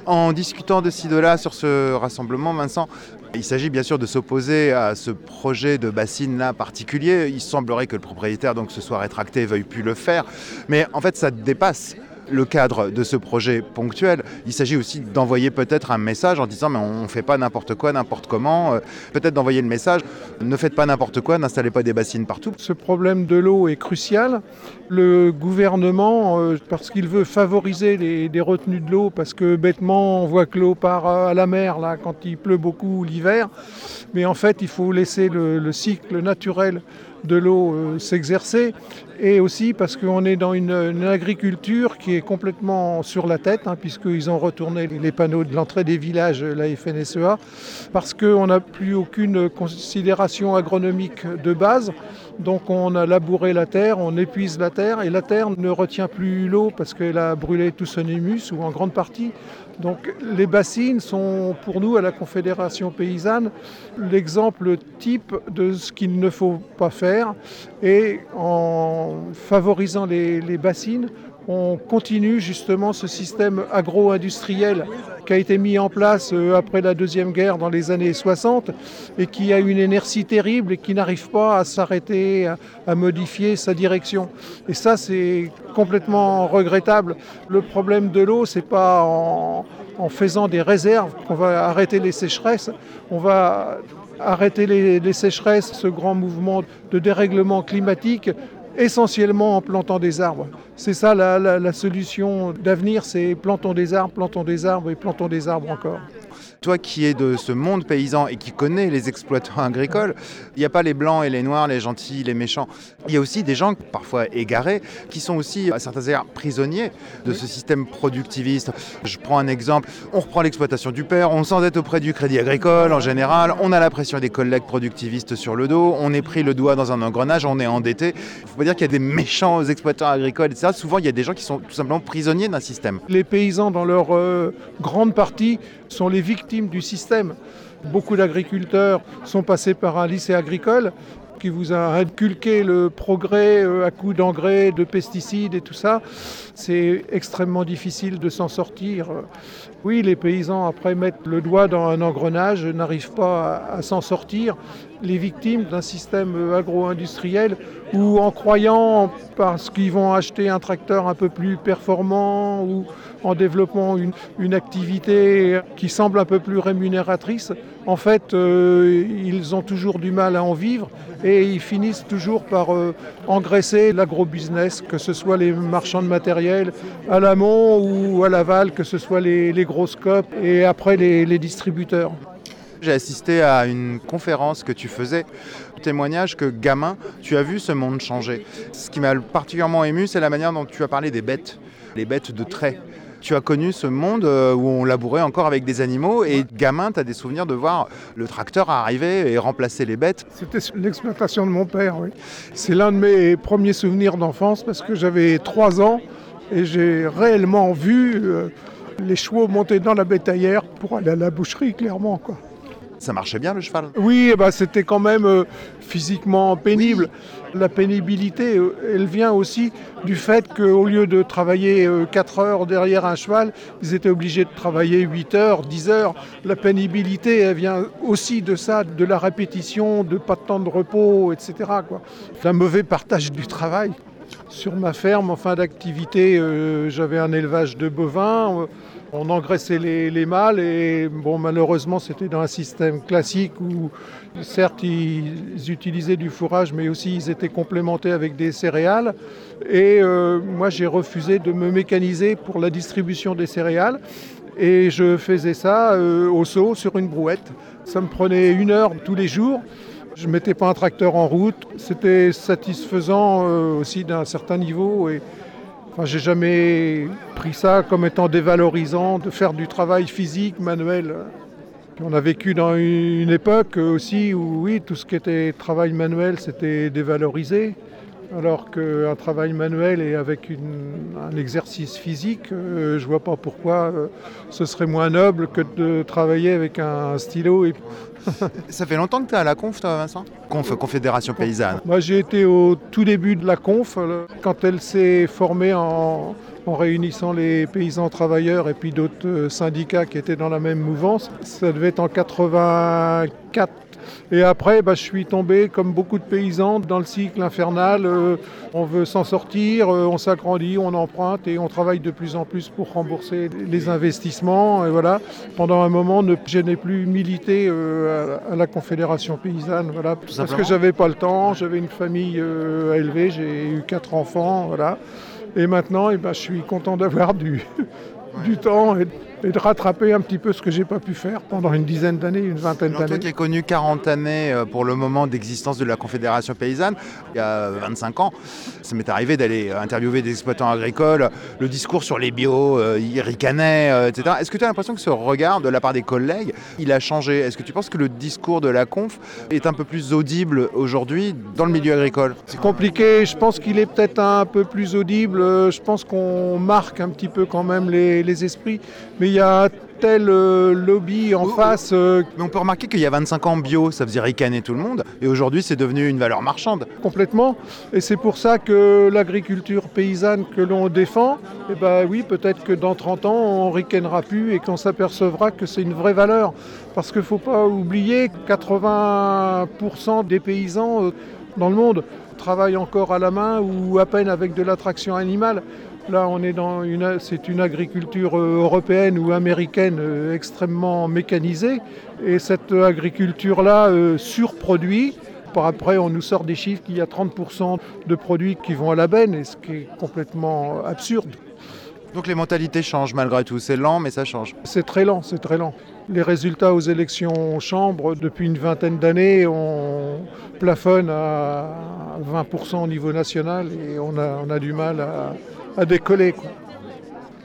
En discutant de ci, de là sur ce rassemblement, Vincent, il s'agit bien sûr de s'opposer à ce projet de bassine là particulier. Il semblerait que le propriétaire donc se soit rétracté et veuille plus le faire. Mais en fait, ça dépasse le cadre de ce projet ponctuel. Il s'agit aussi d'envoyer peut-être un message en disant mais on ne fait pas n'importe quoi, n'importe comment. Euh, Peut-être d'envoyer le message ne faites pas n'importe quoi, n'installez pas des bassines partout. Ce problème de l'eau est crucial. Le gouvernement, euh, parce qu'il veut favoriser les, retenues de l'eau, parce que bêtement on voit que l'eau part euh, à la mer quand il pleut beaucoup l'hiver, mais en fait il faut laisser le cycle naturel de l'eau euh, s'exercer et aussi parce qu'on est dans une, agriculture qui est complètement sur la tête, hein, puisqu'ils ont retourné les panneaux de l'entrée des villages, la FNSEA, parce qu'on n'a plus aucune considération agronomique de base. Donc on a labouré la terre, on épuise la terre, et la terre ne retient plus l'eau parce qu'elle a brûlé tout son humus, ou en grande partie. Donc les bassines sont pour nous à la Confédération paysanne l'exemple type de ce qu'il ne faut pas faire. Et en favorisant les, bassines, on continue justement ce système agro-industriel qui a été mis en place euh, après la Deuxième Guerre dans les années 60 et qui a une inertie terrible et qui n'arrive pas à s'arrêter, à, modifier sa direction. Et ça, c'est complètement regrettable. Le problème de l'eau, c'est pas en, faisant des réserves qu'on va arrêter les sécheresses. On va arrêter les sécheresses, ce grand mouvement de dérèglement climatique essentiellement en plantant des arbres. C'est ça la, la solution d'avenir, c'est plantons des arbres, plantons des arbres et plantons des arbres encore. Toi qui es de ce monde paysan et qui connais les exploitants agricoles, il n'y a pas les blancs et les noirs, les gentils, les méchants. Il y a aussi des gens, parfois égarés, qui sont aussi à certains égards prisonniers de ce système productiviste. Je prends un exemple, on reprend l'exploitation du père, on s'endette auprès du crédit agricole en général, on a la pression des collègues productivistes sur le dos, on est pris le doigt dans un engrenage, on est endetté. Il faut pas dire qu'il y a des méchants exploitants agricoles, etc. Souvent, il y a des gens qui sont tout simplement prisonniers d'un système. Les paysans, dans leur euh, grande partie, sont les victimes du système. Beaucoup d'agriculteurs sont passés par un lycée agricole qui vous a inculqué le progrès euh, à coup d'engrais, de pesticides et tout ça. C'est extrêmement difficile de s'en sortir. Oui, les paysans, après, mettent le doigt dans un engrenage, n'arrivent pas à, s'en sortir. Les victimes d'un système agro-industriel où, en croyant, parce qu'ils vont acheter un tracteur un peu plus performant ou en développant une, activité qui semble un peu plus rémunératrice, en fait, euh, ils ont toujours du mal à en vivre et ils finissent toujours par euh, engraisser l'agro-business, que ce soit les marchands de matériel à l'amont ou à l'aval, que ce soit les, les gros scopes et après les, les distributeurs. J'ai assisté à une conférence que tu faisais, témoignage que gamin, tu as vu ce monde changer. Ce qui m'a particulièrement ému, c'est la manière dont tu as parlé des bêtes, les bêtes de trait. Tu as connu ce monde euh, où on labourait encore avec des animaux et gamin, tu as des souvenirs de voir le tracteur arriver et remplacer les bêtes. C'était l'exploitation de mon père, oui. C'est l'un de mes premiers souvenirs d'enfance parce que j'avais 3 ans et j'ai réellement vu euh, les chevaux monter dans la bétaillère pour aller à la boucherie, clairement. Quoi. Ça marchait bien le cheval? Oui, bah, c'était quand même euh, physiquement pénible. La pénibilité, euh, elle vient aussi du fait qu'au lieu de travailler 4 euh, heures derrière un cheval, ils étaient obligés de travailler 8 heures, 10 heures. La pénibilité, elle vient aussi de ça, de la répétition, de pas de temps de repos, etc. C'est un mauvais partage du travail. Sur ma ferme, en fin d'activité, j'avais un élevage de bovins. On engraissait les, mâles et bon, malheureusement c'était dans un système classique où certes ils utilisaient du fourrage mais aussi ils étaient complémentés avec des céréales. Et euh, moi j'ai refusé de me mécaniser pour la distribution des céréales et je faisais ça euh, au seau sur une brouette. Ça me prenait une heure tous les jours. Je ne mettais pas un tracteur en route. C'était satisfaisant euh, aussi d'un certain niveau. Et, J'ai jamais pris ça comme étant dévalorisant de faire du travail physique, manuel. on a vécu dans une époque aussi où oui, tout ce qui était travail manuel, c'était dévalorisé. Alors qu'un travail manuel et avec un exercice physique, euh, je ne vois pas pourquoi euh, ce serait moins noble que de travailler avec un stylo. Et... Ça fait longtemps que tu es à la conf, toi, Vincent? Conf, Confédération Paysanne. Moi, j'ai été au tout début de la conf, quand elle s'est formée en, en réunissant les paysans travailleurs et puis d'autres euh, syndicats qui étaient dans la même mouvance. Ça devait être en 84 et après, bah, je suis tombé, comme beaucoup de paysans, dans le cycle infernal. Euh, on veut s'en sortir, euh, on s'agrandit, on emprunte et on travaille de plus en plus pour rembourser les investissements. Et voilà. Pendant un moment, je n'ai plus milité euh, à, la Confédération paysanne, voilà, parce que j'avais pas le temps. J'avais une famille à élever, j'ai eu quatre enfants, voilà. Et maintenant, eh ben, je suis content d'avoir du, du temps et, de rattraper un petit peu ce que j'ai pas pu faire pendant une dizaine d'années, une vingtaine d'années. Toi qui as connu 40 années euh, pour le moment d'existence de la Confédération paysanne, il y a 25 ans, ça m'est arrivé d'aller interviewer des exploitants agricoles, le discours sur les bio, euh, ils ricanaient, euh, etc. Est-ce que tu as l'impression que ce regard de la part des collègues, il a changé? Est-ce que tu penses que le discours de la conf est un peu plus audible aujourd'hui dans le milieu agricole? C'est compliqué, je pense qu'il est peut-être un peu plus audible, je pense qu'on marque un petit peu quand même les les esprits. Mais il y a tel euh, lobby en face. Euh, mais on peut remarquer qu'il y a 25 ans, bio, ça faisait ricaner tout le monde. Et aujourd'hui, c'est devenu une valeur marchande. Complètement. Et c'est pour ça que l'agriculture paysanne que l'on défend, eh ben oui, peut-être que dans 30 ans, on ricanera plus et qu'on s'apercevra que c'est une vraie valeur. Parce qu'il ne faut pas oublier que 80% des paysans euh, dans le monde travaillent encore à la main ou à peine avec de l'attraction animale. Là, on est dans une, c'est une agriculture euh, européenne ou américaine euh, extrêmement mécanisée. Et cette agriculture-là euh, surproduit Par après, on nous sort des chiffres qu'il y a 30% de produits qui vont à la benne, et ce qui est complètement absurde. Donc les mentalités changent malgré tout. C'est lent, mais ça change. C'est très lent, c'est très lent. Les résultats aux élections chambres, depuis une vingtaine d'années, on plafonne à 20% au niveau national et on a, on a du mal à, à décoller. Quoi.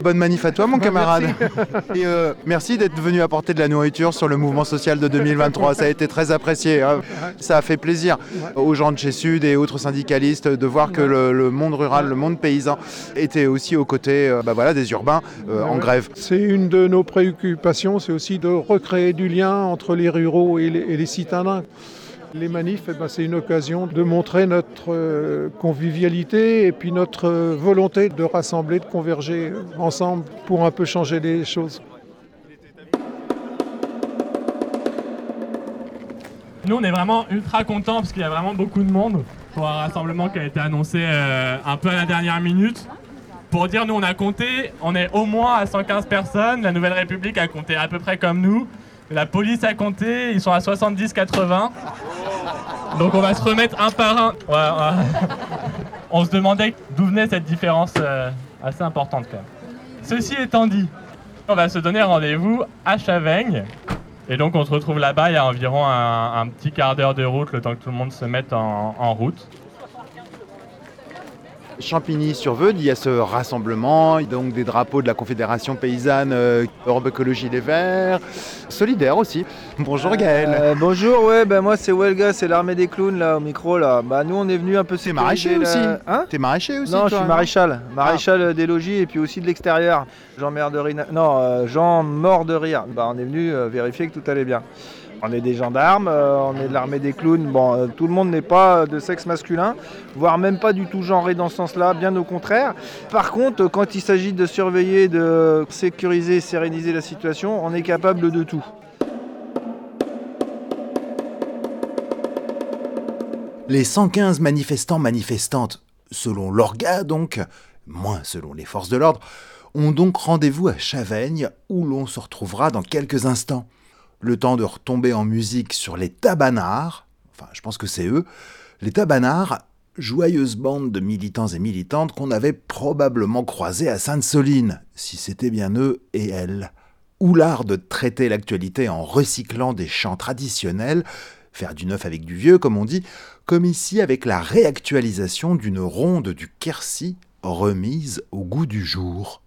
Bonne manif à toi, mon camarade. Merci. Et euh, merci d'être venu apporter de la nourriture sur le mouvement social de 2023. Ça a été très apprécié. hein. Ça a fait plaisir aux gens de chez Sud et autres syndicalistes de voir que le, le monde rural, le monde paysan était aussi aux côtés euh, bah voilà, des urbains euh, en grève. C'est une de nos préoccupations, c'est aussi de recréer du lien entre les ruraux et les, et les citadins. Les manifs, eh ben, c'est une occasion de montrer notre euh, convivialité et puis notre euh, volonté de rassembler, de converger ensemble pour un peu changer les choses. Nous, on est vraiment ultra contents parce qu'il y a vraiment beaucoup de monde pour un rassemblement qui a été annoncé euh, un peu à la dernière minute. Pour dire, nous, on a compté, on est au moins à 115 personnes. La Nouvelle République a compté à peu près comme nous. La police a compté, ils sont à 70-80. Donc on va se remettre un par un. On se demandait d'où venait cette différence euh, assez importante. Ceci étant dit, on va se donner rendez-vous à Chavaigne. Et donc on se retrouve là-bas, il y a environ un, petit quart d'heure de route, le temps que tout le monde se mette en route. Champigny-sur-Veude, il y a ce rassemblement, donc des drapeaux de la Confédération paysanne euh, Europe Écologie Les Verts, solidaire aussi. Bonjour Gaël. Euh, bonjour, ouais, ben moi c'est Welga, c'est l'armée des clowns là au micro là. Bah nous on est venu un peu T'es maraîcher aussi Hein T'es maraîcher aussi Non, je suis maréchal, maréchal euh, des logis et puis aussi de l'extérieur. Jean de rire. Non, euh, Jean mort de rire. Bah on est venu euh, vérifier que tout allait bien. On est des gendarmes, euh, on est de l'armée des clowns. Bon, euh, tout le monde n'est pas euh, de sexe masculin, voire même pas du tout genré dans ce sens-là, bien au contraire. Par contre, quand il s'agit de surveiller, de sécuriser, séréniser la situation, on est capable de tout. Les 115 manifestants manifestantes, selon l'orga donc, moins selon les forces de l'ordre, ont donc rendez-vous à Chavaigne où l'on se retrouvera dans quelques instants. Le temps de retomber en musique sur les Tabanards, enfin je pense que c'est eux, les Tabanards, joyeuse bande de militants et militantes qu'on avait probablement croisés à Sainte-Soline, si c'était bien eux et elles. Ou l'art de traiter l'actualité en recyclant des chants traditionnels, faire du neuf avec du vieux comme on dit, comme ici avec la réactualisation d'une ronde du Quercy remise au goût du jour.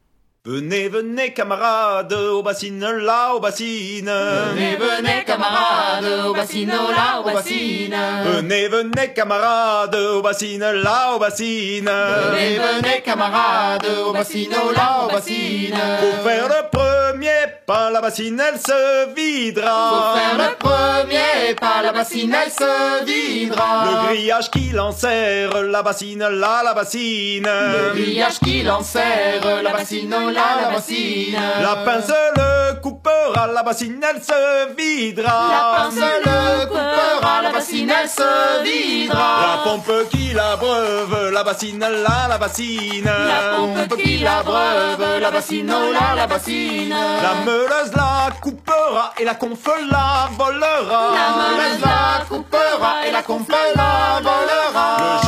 Venez, venez camarades, au bassine là, au bassine. Venez, venez, camarades, au bassine, là, au bassine. Venez, venez camarades, au bassine là, au bassine. Venez, venez, camarades, au bassine, là, au bassine. Pour faire le premier pas, la bassine elle se videra. Pour faire le premier pas, la bassine elle se videra. Le grillage qui l'enserre, la bassine là, la bassine. Le grillage qui l'enserre, la bassine, là, la bassine. La pince le coupera, la bassine elle se videra. La pince le coupera, la bassine elle se videra. La pompe qui l'abreuve, la bassine là, la bassine. La pompe qui l'abreuve, la bassine, là, la bassine. La meuleuse la coupera et la confe la volera. La meuleuse la coupera et la confe la volera.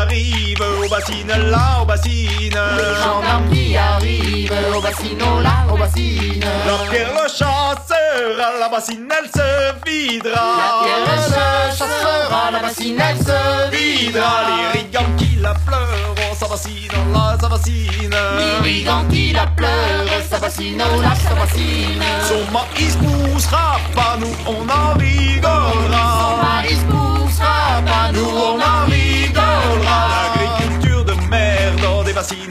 Arrive au bassine là, au bassine. Le gendarme qui arrive au bassine, là, au bassine. La pierre le chasseur à la bassine elle se videra. La pierre le chassera, la bassine elle se videra. Les rigands qui la pleurent, sa bassine là, sa bassine. Les rigands qui la pleurent, sa bassine, là, sa bassine. Son maïs poussera pas, nous on en rigolera. Son maïs poussera pas, nous on en rigolera.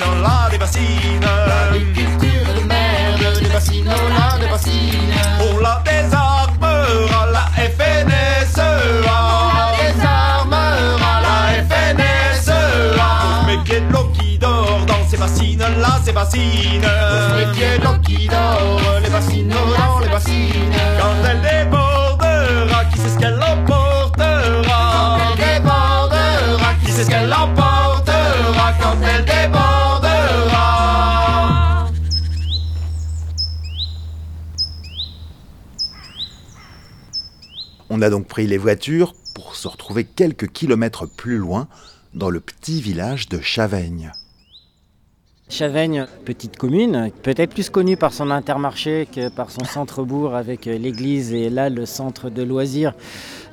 Merde, des bassines bassines. L'agriculture de merde, des bassines là, des bassines. On la désarmera, la FNSEA. On la désarmera, la FNSEA. Mais qu'il y ait de l'eau qui dort dans ces bassines là, ces bassines. De l'eau qui dort, On a donc pris les voitures pour se retrouver quelques kilomètres plus loin dans le petit village de Chavaigne. Chavaigne, petite commune, peut-être plus connue par son intermarché que par son centre-bourg avec euh, l'église et là le centre de loisirs.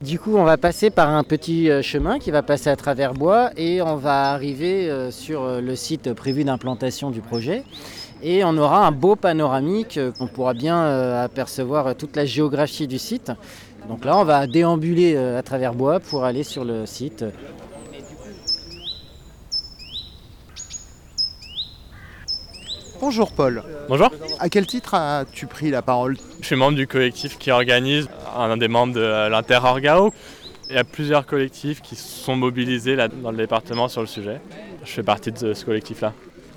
Du coup, on va passer par un petit euh, chemin qui va passer à travers bois et on va arriver euh, sur le site prévu d'implantation du projet. Et on aura un beau panoramique, on pourra bien apercevoir toute la géographie du site. Donc là, on va déambuler à travers bois pour aller sur le site. Bonjour Paul. Bonjour. À quel titre as-tu pris la parole? Je suis membre du collectif qui organise, un des membres de l'Inter-Orgao. Il y a plusieurs collectifs qui sont mobilisés là, dans le département sur le sujet. Je fais partie de ce collectif-là.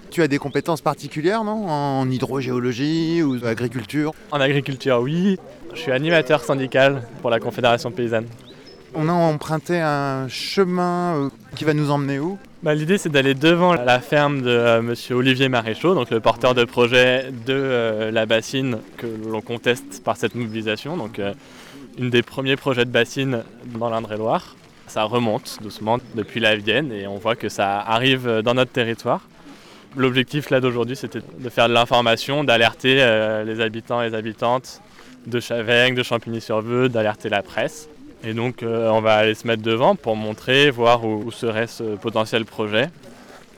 Tu as des compétences particulières, non? En hydrogéologie ou agriculture? En agriculture, oui. Je suis animateur syndical pour la Confédération paysanne. On a emprunté un chemin euh, qui va nous emmener où? Bah, L'idée c'est d'aller devant la ferme de euh, monsieur Olivier Maréchaux, donc le porteur de projet de euh, la bassine que l'on conteste par cette mobilisation. Donc une des premiers projets de bassine dans l'Indre-et-Loire. Ça remonte doucement depuis la Vienne et on voit que ça arrive dans notre territoire. L'objectif là d'aujourd'hui c'était de faire de l'information, d'alerter les habitants et les habitantes de Chavaigne, de Champigny-sur-Veux, d'alerter la presse. Et donc euh, on va aller se mettre devant pour montrer, voir où, serait ce potentiel projet.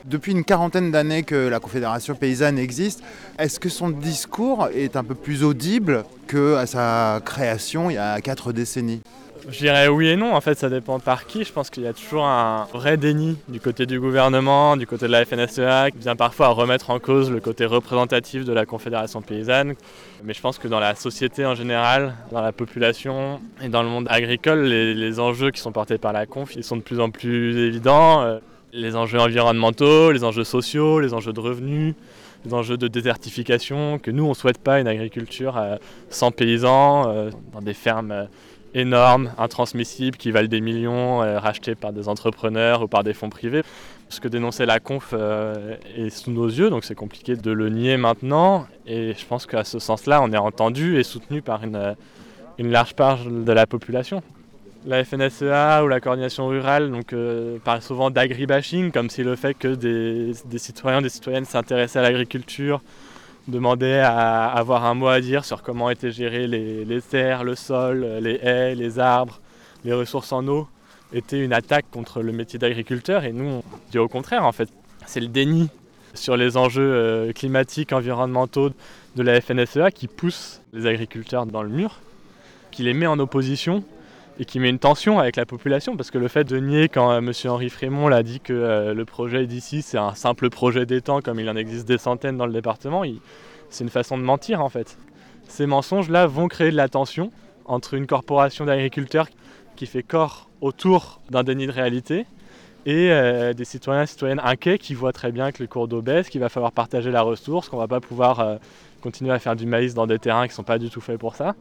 Depuis une quarantaine d'années que la Confédération paysanne existe, est-ce que son discours est un peu plus audible qu'à sa création il y a quatre décennies? Je dirais oui et non, en fait ça dépend par qui. Je pense qu'il y a toujours un vrai déni du côté du gouvernement, du côté de la FNSEA, qui vient parfois à remettre en cause le côté représentatif de la Confédération paysanne. Mais je pense que dans la société en général, dans la population et dans le monde agricole, les, enjeux qui sont portés par la conf, ils sont de plus en plus évidents. Euh, les enjeux environnementaux, les enjeux sociaux, les enjeux de revenus, les enjeux de désertification, que nous on ne souhaite pas une agriculture euh, sans paysans, euh, dans des fermes énormes, intransmissibles, qui valent des millions, euh, rachetés par des entrepreneurs ou par des fonds privés. Ce que dénonçait la conf euh, est sous nos yeux, donc c'est compliqué de le nier maintenant. Et je pense qu'à ce sens-là, on est entendu et soutenu par une, une large part de la population. La FNSEA ou la coordination rurale donc, euh, parle souvent d'agribashing, comme si le fait que des, des citoyens, des citoyennes s'intéressaient à l'agriculture demandait à avoir un mot à dire sur comment étaient gérées les, terres, le sol, les haies, les arbres, les ressources en eau, était une attaque contre le métier d'agriculteur. Et nous, on dit au contraire, en fait, c'est le déni sur les enjeux euh, climatiques, environnementaux de la FNSEA qui pousse les agriculteurs dans le mur, qui les met en opposition et qui met une tension avec la population parce que le fait de nier quand euh, M. Henri Frémont l'a dit que euh, le projet d'ici c'est un simple projet d'étang comme il en existe des centaines dans le département, c'est une façon de mentir en fait. Ces mensonges-là vont créer de la tension entre une corporation d'agriculteurs qui fait corps autour d'un déni de réalité et euh, des citoyens et citoyennes inquiets qui voient très bien que le cours d'eau baisse, qu'il va falloir partager la ressource, qu'on va pas pouvoir continuer à faire du maïs dans des terrains qui ne sont pas du tout faits pour ça.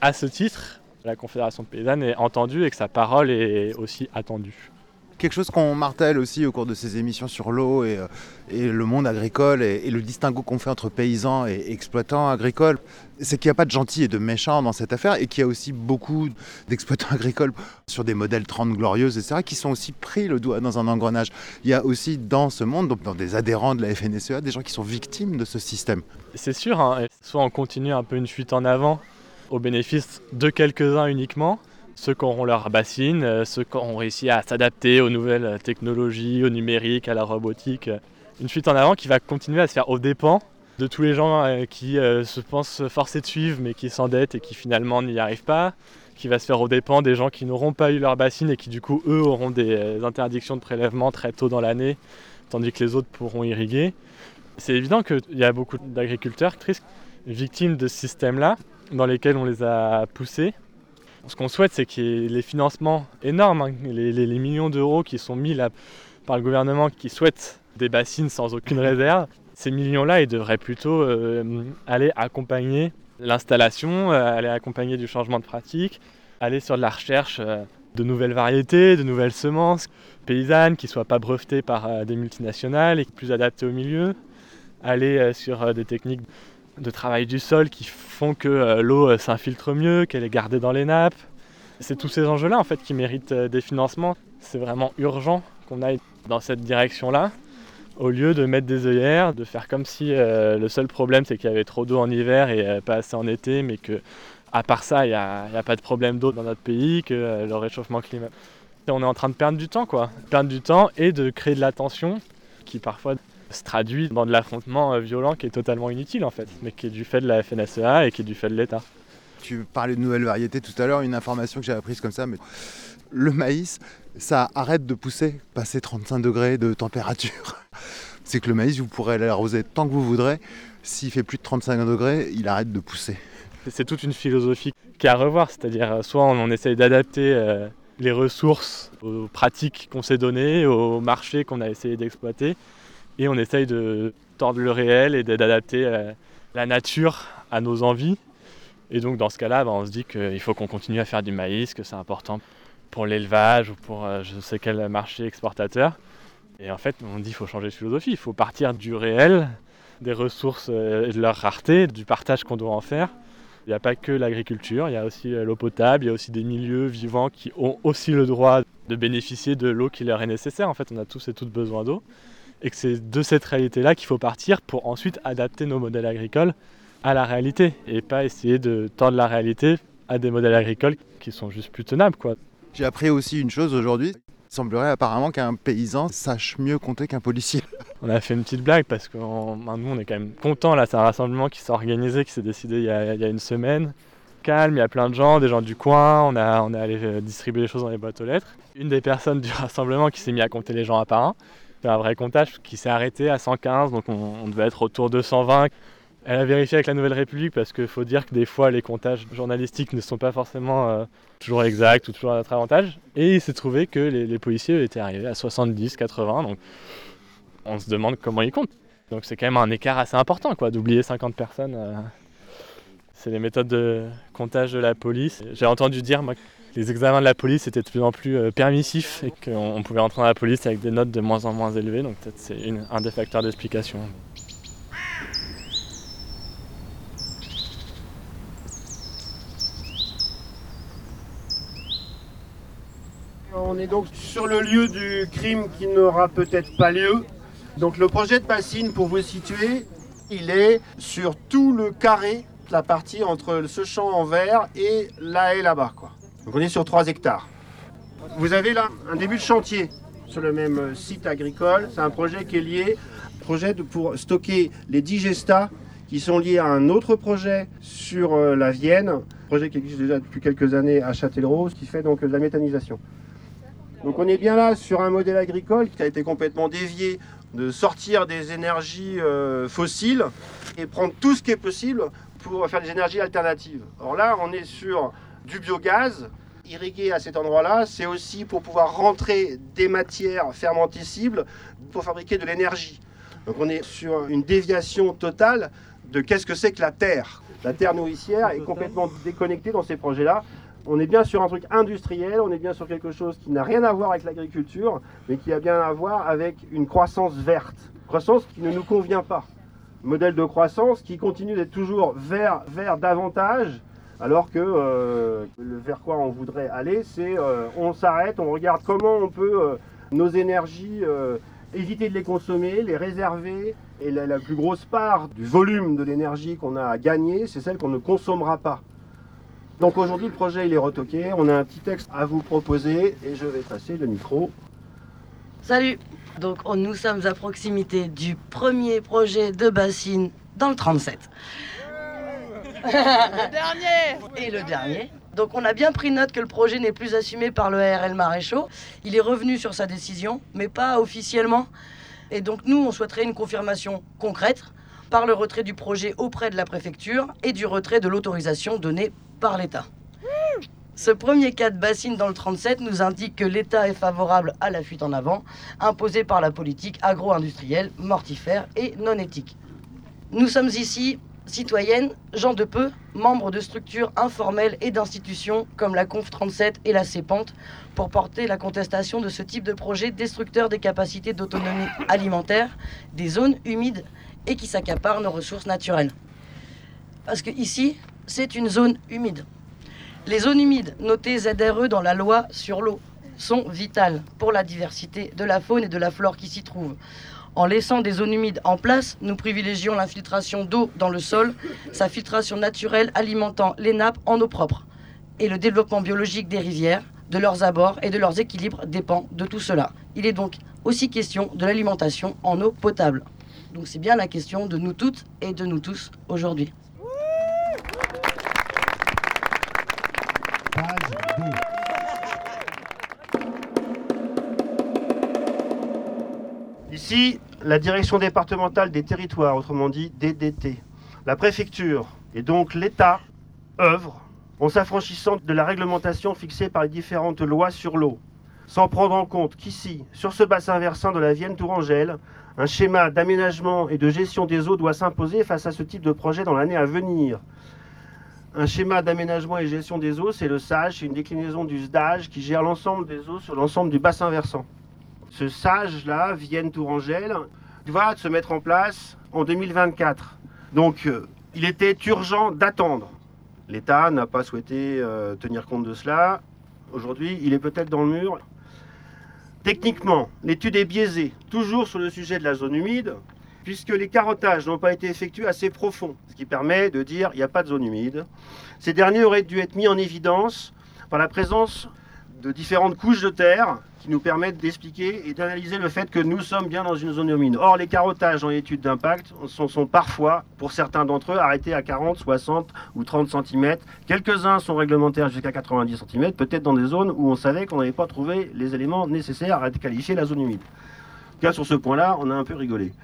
À ce titre, la Confédération paysanne est entendue et que sa parole est aussi attendue. Quelque chose qu'on martèle aussi au cours de ces émissions sur l'eau et, euh, le monde agricole et, le distinguo qu'on fait entre paysans et exploitants agricoles, c'est qu'il n'y a pas de gentils et de méchants dans cette affaire et qu'il y a aussi beaucoup d'exploitants agricoles sur des modèles 30 glorieuses, etc., qui sont aussi pris le doigt dans un engrenage. Il y a aussi dans ce monde, donc dans des adhérents de la FNSEA, des gens qui sont victimes de ce système. C'est sûr, hein, soit on continue un peu une fuite en avant au bénéfice de quelques-uns uniquement, ceux qui auront leur bassine, euh, ceux qui auront réussi à s'adapter aux nouvelles technologies, au numérique, à la robotique. Une fuite en avant qui va continuer à se faire aux dépens de tous les gens euh, qui euh, se pensent forcés de suivre mais qui s'endettent et qui finalement n'y arrivent pas, qui va se faire aux dépens des gens qui n'auront pas eu leur bassine et qui du coup eux auront des interdictions de prélèvement très tôt dans l'année, tandis que les autres pourront irriguer. C'est évident qu'il y a beaucoup d'agriculteurs victimes de ce système-là dans lesquels on les a poussés. Ce qu'on souhaite, c'est ait les financements énormes, hein, les, millions d'euros qui sont mis là par le gouvernement qui souhaite des bassines sans aucune réserve. Ces millions-là, ils devraient plutôt euh, aller accompagner l'installation, euh, aller accompagner du changement de pratique, aller sur de la recherche euh, de nouvelles variétés, de nouvelles semences paysannes qui ne soient pas brevetées par des multinationales et plus adaptées au milieu, aller sur des techniques de travail du sol qui font que euh, l'eau euh, s'infiltre mieux, qu'elle est gardée dans les nappes, C'est tous ces enjeux-là en fait qui méritent euh, des financements. C'est vraiment urgent qu'on aille dans cette direction-là, au lieu de mettre des œillères, de faire comme si le seul problème c'est qu'il y avait trop d'eau en hiver et pas assez en été, mais que à part ça, il n'y a, pas de problème d'eau dans notre pays, que le réchauffement climatique. On est en train de perdre du temps, quoi. Perdre du temps et de créer de la tension qui parfois se traduit dans de l'affrontement violent qui est totalement inutile en fait, mais qui est du fait de la FNSEA et qui est du fait de l'État. Tu parlais de nouvelles variétés tout à l'heure, une information que j'avais apprise comme ça, mais le maïs, ça arrête de pousser, passer 35 degrés de température. C'est que le maïs, vous pourrez l'arroser tant que vous voudrez. S'il fait plus de 35 degrés, il arrête de pousser. C'est toute une philosophie qui est à revoir, c'est-à-dire soit on essaye d'adapter euh, les ressources aux pratiques qu'on s'est données, aux marchés qu'on a essayé d'exploiter, et on essaye de tordre le réel et d'adapter euh, la nature à nos envies. Et donc dans ce cas-là, bah, on se dit qu'il faut qu'on continue à faire du maïs, que c'est important pour l'élevage ou pour euh, je sais quel marché exportateur. Et en fait, on dit qu'il faut changer de philosophie, il faut partir du réel, des ressources et de leur rareté, du partage qu'on doit en faire. Il n'y a pas que l'agriculture, il y a aussi l'eau potable, il y a aussi des milieux vivants qui ont aussi le droit de bénéficier de l'eau qui leur est nécessaire. En fait, on a tous et toutes besoin d'eau. Et que c'est de cette réalité-là qu'il faut partir pour ensuite adapter nos modèles agricoles à la réalité et pas essayer de tendre la réalité à des modèles agricoles qui sont juste plus tenables. Quoi. J'ai appris aussi une chose aujourd'hui. Il semblerait apparemment qu'un paysan sache mieux compter qu'un policier. On a fait une petite blague parce que ben, nous on est quand même contents là, c'est un rassemblement qui s'est organisé, qui s'est décidé il y, a, il y, a, une semaine. Calme, il y a plein de gens, des gens du coin, on, a, on est allé distribuer les choses dans les boîtes aux lettres. Une des personnes du rassemblement qui s'est mis à compter les gens à part un, c'est un vrai comptage qui s'est arrêté à 115, donc on, devait être autour de 120. Elle a vérifié avec la Nouvelle République parce qu'il faut dire que des fois les comptages journalistiques ne sont pas forcément euh, toujours exacts ou toujours à notre avantage. Et il s'est trouvé que les, policiers étaient arrivés à 70, 80, donc on se demande comment ils comptent. Donc c'est quand même un écart assez important quoi, d'oublier 50 personnes. Euh, c'est les méthodes de comptage de la police. J'ai entendu dire moi, les examens de la police étaient de plus en plus euh, permissifs et qu'on pouvait rentrer dans la police avec des notes de moins en moins élevées, donc peut-être c'est un des facteurs d'explication. On est donc sur le lieu du crime qui n'aura peut-être pas lieu. Donc le projet de bassine, pour vous situer, il est sur tout le carré, la partie entre ce champ en vert et là et là-bas. Donc on est sur 3 hectares. Vous avez là un début de chantier sur le même site agricole. C'est un projet qui est lié, projet pour stocker les digestats qui sont liés à un autre projet sur la Vienne, projet qui existe déjà depuis quelques années à Châtellerault, qui fait donc de la méthanisation. Donc on est bien là sur un modèle agricole qui a été complètement dévié de sortir des énergies euh, fossiles et prendre tout ce qui est possible pour faire des énergies alternatives. Alors là, on est sur du biogaz irrigué à cet endroit-là. C'est aussi pour pouvoir rentrer des matières fermentescibles pour fabriquer de l'énergie. Donc on est sur une déviation totale de qu'est-ce que c'est que la terre. La terre nourricière est complètement déconnectée dans ces projets-là. On est bien sur un truc industriel, on est bien sur quelque chose qui n'a rien à voir avec l'agriculture, mais qui a bien à voir avec une croissance verte. Croissance qui ne nous convient pas. Modèle de croissance qui continue d'être toujours vers, vers davantage, alors que euh, vers quoi on voudrait aller, c'est euh, on s'arrête, on regarde comment on peut euh, nos énergies éviter de les consommer, les réserver. Et la, plus grosse part du volume de l'énergie qu'on a à gagner, c'est celle qu'on ne consommera pas. Donc aujourd'hui, le projet il est retoqué. On a un petit texte à vous proposer et je vais passer le micro. Salut Donc nous sommes à proximité du premier projet de bassine dans le 37. Le dernier Et le dernier. Donc on a bien pris note que le projet n'est plus assumé par le ARL Maréchaux. Il est revenu sur sa décision, mais pas officiellement. Et donc nous, on souhaiterait une confirmation concrète par le retrait du projet auprès de la préfecture et du retrait de l'autorisation donnée par l'État. Ce premier cas de bassine dans le 37 nous indique que l'État est favorable à la fuite en avant imposée par la politique agro-industrielle, mortifère et non éthique. Nous sommes ici citoyennes, gens de peu, membres de structures informelles et d'institutions comme la Conf 37 et la CEPANTE pour porter la contestation de ce type de projet destructeur des capacités d'autonomie alimentaire des zones humides et qui s'accapare nos ressources naturelles. Parce que ici, c'est une zone humide. Les zones humides notées ZRE dans la loi sur l'eau sont vitales pour la diversité de la faune et de la flore qui s'y trouve. En laissant des zones humides en place, nous privilégions l'infiltration d'eau dans le sol, sa filtration naturelle alimentant les nappes en eau propre. Et le développement biologique des rivières, de leurs abords et de leurs équilibres dépend de tout cela. Il est donc aussi question de l'alimentation en eau potable. Donc c'est bien la question de nous toutes et de nous tous aujourd'hui. Ici, la direction départementale des territoires, autrement dit DDT. La préfecture et donc l'État œuvrent en s'affranchissant de la réglementation fixée par les différentes lois sur l'eau, sans prendre en compte qu'ici, sur ce bassin versant de la Vienne Tourangelle, un schéma d'aménagement et de gestion des eaux doit s'imposer face à ce type de projet dans l'année à venir. Un schéma d'aménagement et gestion des eaux, c'est le SAGE, c'est une déclinaison du SDAGE qui gère l'ensemble des eaux sur l'ensemble du bassin versant. Ce SAGE-là, Vienne Tourangelle, va se mettre en place en 2024. Donc, euh, il était urgent d'attendre. L'État n'a pas souhaité euh, tenir compte de cela. Aujourd'hui, il est peut-être dans le mur. Techniquement, l'étude est biaisée, toujours sur le sujet de la zone humide, puisque les carottages n'ont pas été effectués assez profonds, ce qui permet de dire qu'il n'y a pas de zone humide. Ces derniers auraient dû être mis en évidence par la présence de différentes couches de terre qui nous permettent d'expliquer et d'analyser le fait que nous sommes bien dans une zone humide. Or, les carottages en études d'impact sont, sont, parfois, pour certains d'entre eux, arrêtés à 40, 60 ou 30 cm. Quelques-uns sont réglementaires jusqu'à 90 cm, peut-être dans des zones où on savait qu'on n'avait pas trouvé les éléments nécessaires à qualifier la zone humide. En tout cas, sur ce point-là, on a un peu rigolé.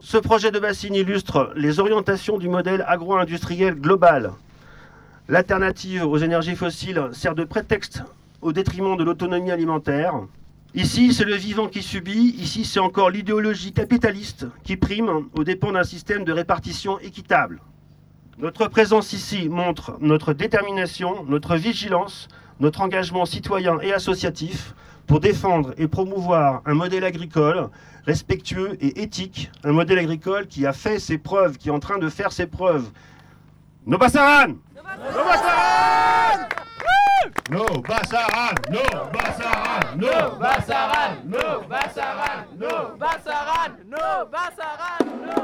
Ce projet de bassine illustre les orientations du modèle agro-industriel global. L'alternative aux énergies fossiles sert de prétexte au détriment de l'autonomie alimentaire. Ici, c'est le vivant qui subit, ici, c'est encore l'idéologie capitaliste qui prime aux dépens d'un système de répartition équitable. Notre présence ici montre notre détermination, notre vigilance, notre engagement citoyen et associatif pour défendre et promouvoir un modèle agricole respectueux et éthique, un modèle agricole qui a fait ses preuves, qui est en train de faire ses preuves. Nos Bassaran Nos Bassaran No Bassaran, no Bassaran, no Bassaran, no Bassaran, no Bassaran, no Bassaran, no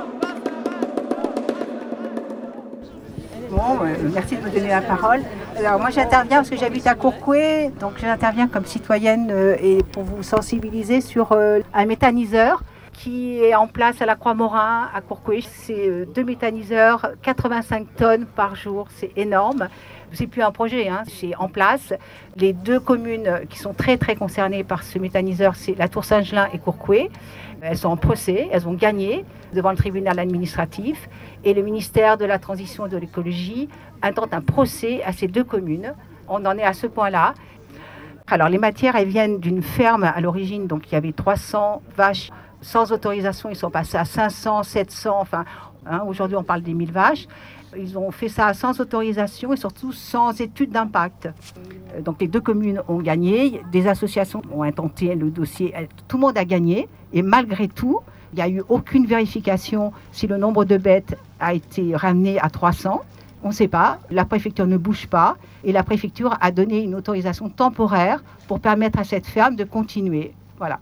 Bon, euh, merci de me donner la parole. Alors moi j'interviens parce que j'habite à Courcouet, donc j'interviens comme citoyenne euh, et pour vous sensibiliser sur euh, un méthaniseur qui est en place à la Croix-Morin à Courcouet. C'est deux méthaniseurs, 85 tonnes par jour, c'est énorme. C'est plus un projet, hein, c'est en place. Les deux communes qui sont très très concernées par ce méthaniseur, c'est la Tour Saint-Gelin et Courcouet. Elles sont en procès, elles ont gagné devant le tribunal administratif et le ministère de la Transition et de l'écologie intente un procès à ces deux communes. On en est à ce point-là. Alors les matières, elles viennent d'une ferme à l'origine, donc il y avait 300 vaches sans autorisation, ils sont passés à 500, 700, enfin hein, aujourd'hui on parle des 1000 vaches. Ils ont fait ça sans autorisation et surtout sans étude d'impact. Donc les deux communes ont gagné, des associations ont intenté le dossier, tout le monde a gagné et malgré tout, il n'y a eu aucune vérification si le nombre de bêtes a été ramené à 300. On ne sait pas, la préfecture ne bouge pas et la préfecture a donné une autorisation temporaire pour permettre à cette ferme de continuer. Voilà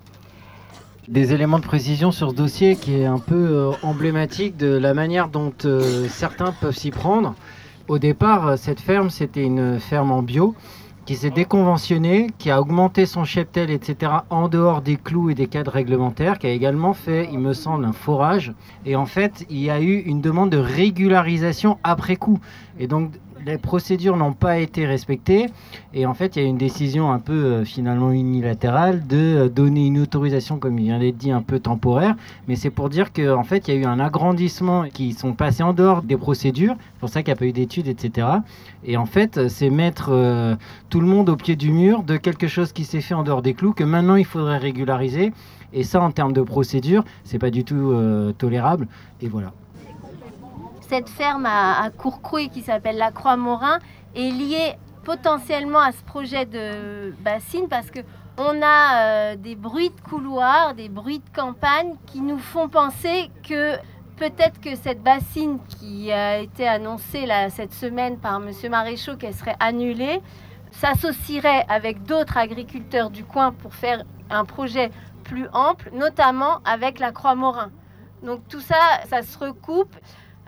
des éléments de précision sur ce dossier qui est un peu euh, emblématique de la manière dont euh, certains peuvent s'y prendre. Au départ, euh, cette ferme, c'était une ferme en bio qui s'est déconventionnée, qui a augmenté son cheptel, etc., en dehors des clous et des cadres réglementaires, qui a également fait, il me semble, un forage. Et en fait, il y a eu une demande de régularisation après coup. Et donc, les procédures n'ont pas été respectées. Et en fait il y a une décision un peu euh, finalement unilatérale de euh, donner une autorisation comme il vient d'être dit un peu temporaire. Mais c'est pour dire qu'en en fait il y a eu un agrandissement qui sont passés en dehors des procédures. C'est pour ça qu'il n'y a pas eu d'études etc et en fait c'est mettre euh, tout le monde au pied du mur de quelque chose qui s'est fait en dehors des clous que maintenant il faudrait régulariser. Et ça en termes de procédure c'est pas du tout tolérable. Et voilà cette ferme à, Courcouet qui s'appelle la Croix-Morin est liée potentiellement à ce projet de bassine parce que on a euh, des bruits de couloirs, des bruits de campagne qui nous font penser que peut-être que cette bassine qui a été annoncée cette semaine par M. Maréchaux qu'elle serait annulée, s'associerait avec d'autres agriculteurs du coin pour faire un projet plus ample, notamment avec la Croix-Morin. Donc tout ça, ça se recoupe.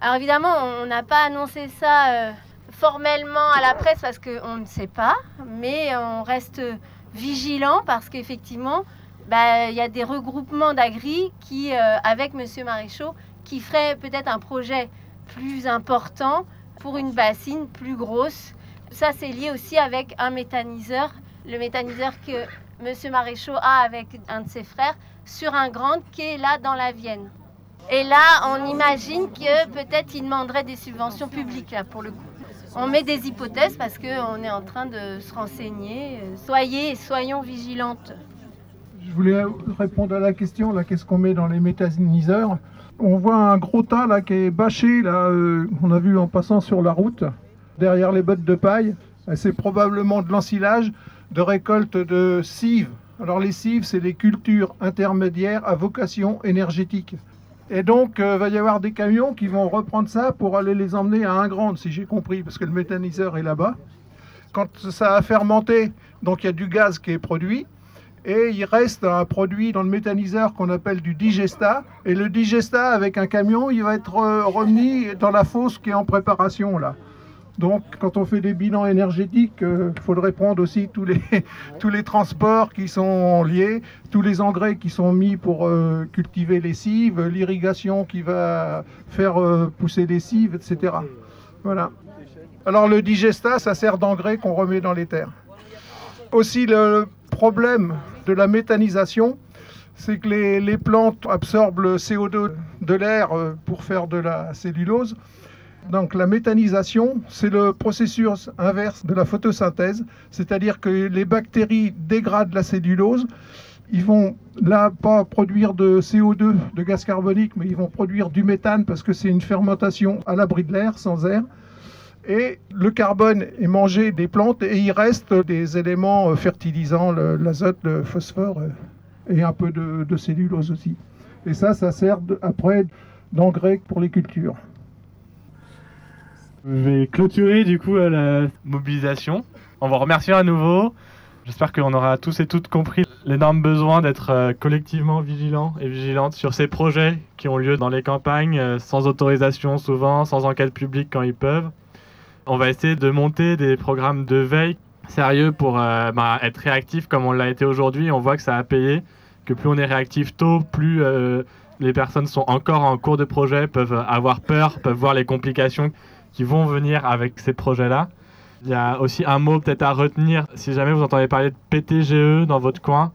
Alors évidemment, on n'a pas annoncé ça euh, formellement à la presse parce qu'on ne sait pas, mais on reste vigilant parce qu'effectivement, bah, il y a des regroupements d'agri qui, euh, avec M. Maréchaux, qui feraient peut-être un projet plus important pour une bassine plus grosse. Ça, c'est lié aussi avec un méthaniseur, le méthaniseur que M. Maréchaux a avec un de ses frères sur un grand qui est là dans la Vienne. Et là, on imagine que peut-être il demanderait des subventions publiques là pour le coup. On met des hypothèses parce qu'on est en train de se renseigner. Soyez, soyons vigilantes. Je voulais répondre à la question, là, qu'est-ce qu'on met dans les méthaniseurs? On voit un gros tas là qui est bâché, là, euh, on a vu en passant sur la route, derrière les bottes de paille. C'est probablement de l'ensilage de récolte de cives. Alors les cives, c'est des cultures intermédiaires à vocation énergétique. Et donc, il va y avoir des camions qui vont reprendre ça pour aller les emmener à un grand, si j'ai compris, parce que le méthaniseur est là-bas. Quand ça a fermenté, donc il y a du gaz qui est produit, et il reste un produit dans le méthaniseur qu'on appelle du digesta. Et le digesta, avec un camion, il va être remis dans la fosse qui est en préparation là. Donc, quand on fait des bilans énergétiques, il euh, faudrait prendre aussi tous les, tous les transports qui sont liés, tous les engrais qui sont mis pour euh, cultiver les cives, l'irrigation qui va faire euh, pousser les cives, etc. Voilà. Alors, le digesta, ça sert d'engrais qu'on remet dans les terres. Aussi, le problème de la méthanisation, c'est que les, les, plantes absorbent le CO2 de l'air pour faire de la cellulose. Donc la méthanisation, c'est le processus inverse de la photosynthèse, c'est-à-dire que les bactéries dégradent la cellulose. Ils vont là pas produire de CO2, de gaz carbonique, mais ils vont produire du méthane parce que c'est une fermentation à l'abri de l'air, sans air. Et le carbone est mangé des plantes et il reste des éléments fertilisants, l'azote, le phosphore et un peu de, de cellulose aussi. Et ça, ça sert après d'engrais pour les cultures. Je vais clôturer du coup la mobilisation. On va remercier à nouveau. J'espère qu'on aura tous et toutes compris l'énorme besoin d'être euh, collectivement vigilants et vigilantes sur ces projets qui ont lieu dans les campagnes, euh, sans autorisation souvent, sans enquête publique quand ils peuvent. On va essayer de monter des programmes de veille sérieux pour euh, bah, être réactif comme on l'a été aujourd'hui. On voit que ça a payé, que plus on est réactif tôt, plus les personnes sont encore en cours de projet, peuvent avoir peur, peuvent voir les complications qui vont venir avec ces projets-là. Il y a aussi un mot peut-être à retenir si jamais vous entendez parler de PTGE dans votre coin,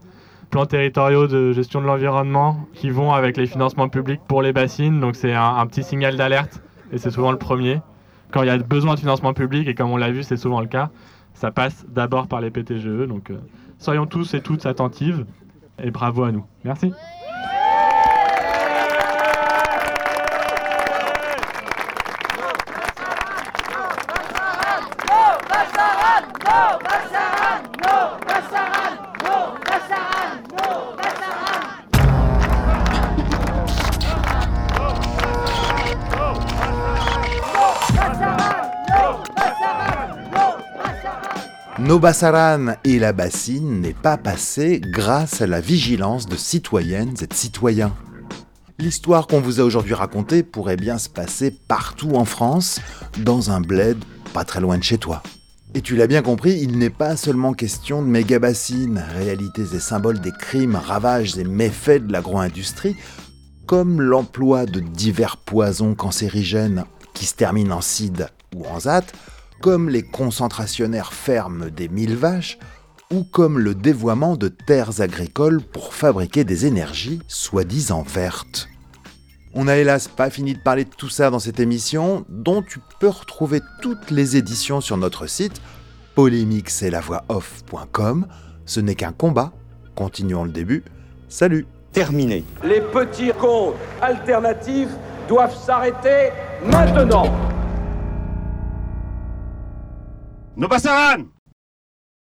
plans territoriaux de gestion de l'environnement, qui vont avec les financements publics pour les bassines. Donc c'est un, petit signal d'alerte et c'est souvent le premier. Quand il y a besoin de financement public, et comme on l'a vu, c'est souvent le cas, ça passe d'abord par les PTGE. Donc euh, soyons tous et toutes attentives et bravo à nous. Merci. Nobasaran et la bassine n'est pas passé grâce à la vigilance de citoyennes et de citoyens. L'histoire qu'on vous a aujourd'hui racontée pourrait bien se passer partout en France, dans un bled pas très loin de chez toi. Et tu l'as bien compris, il n'est pas seulement question de méga-bassines, réalités et symboles des crimes, ravages et méfaits de l'agro-industrie, comme l'emploi de divers poisons cancérigènes qui se terminent en CID ou en ZAT, comme les concentrationnaires fermes des mille vaches, ou comme le dévoiement de terres agricoles pour fabriquer des énergies soi-disant vertes. On n'a hélas pas fini de parler de tout ça dans cette émission, dont tu peux retrouver toutes les éditions sur notre site off.com. Ce n'est qu'un combat. Continuons le début. Salut Terminé. Les petits comptes alternatifs doivent s'arrêter maintenant Nobasaran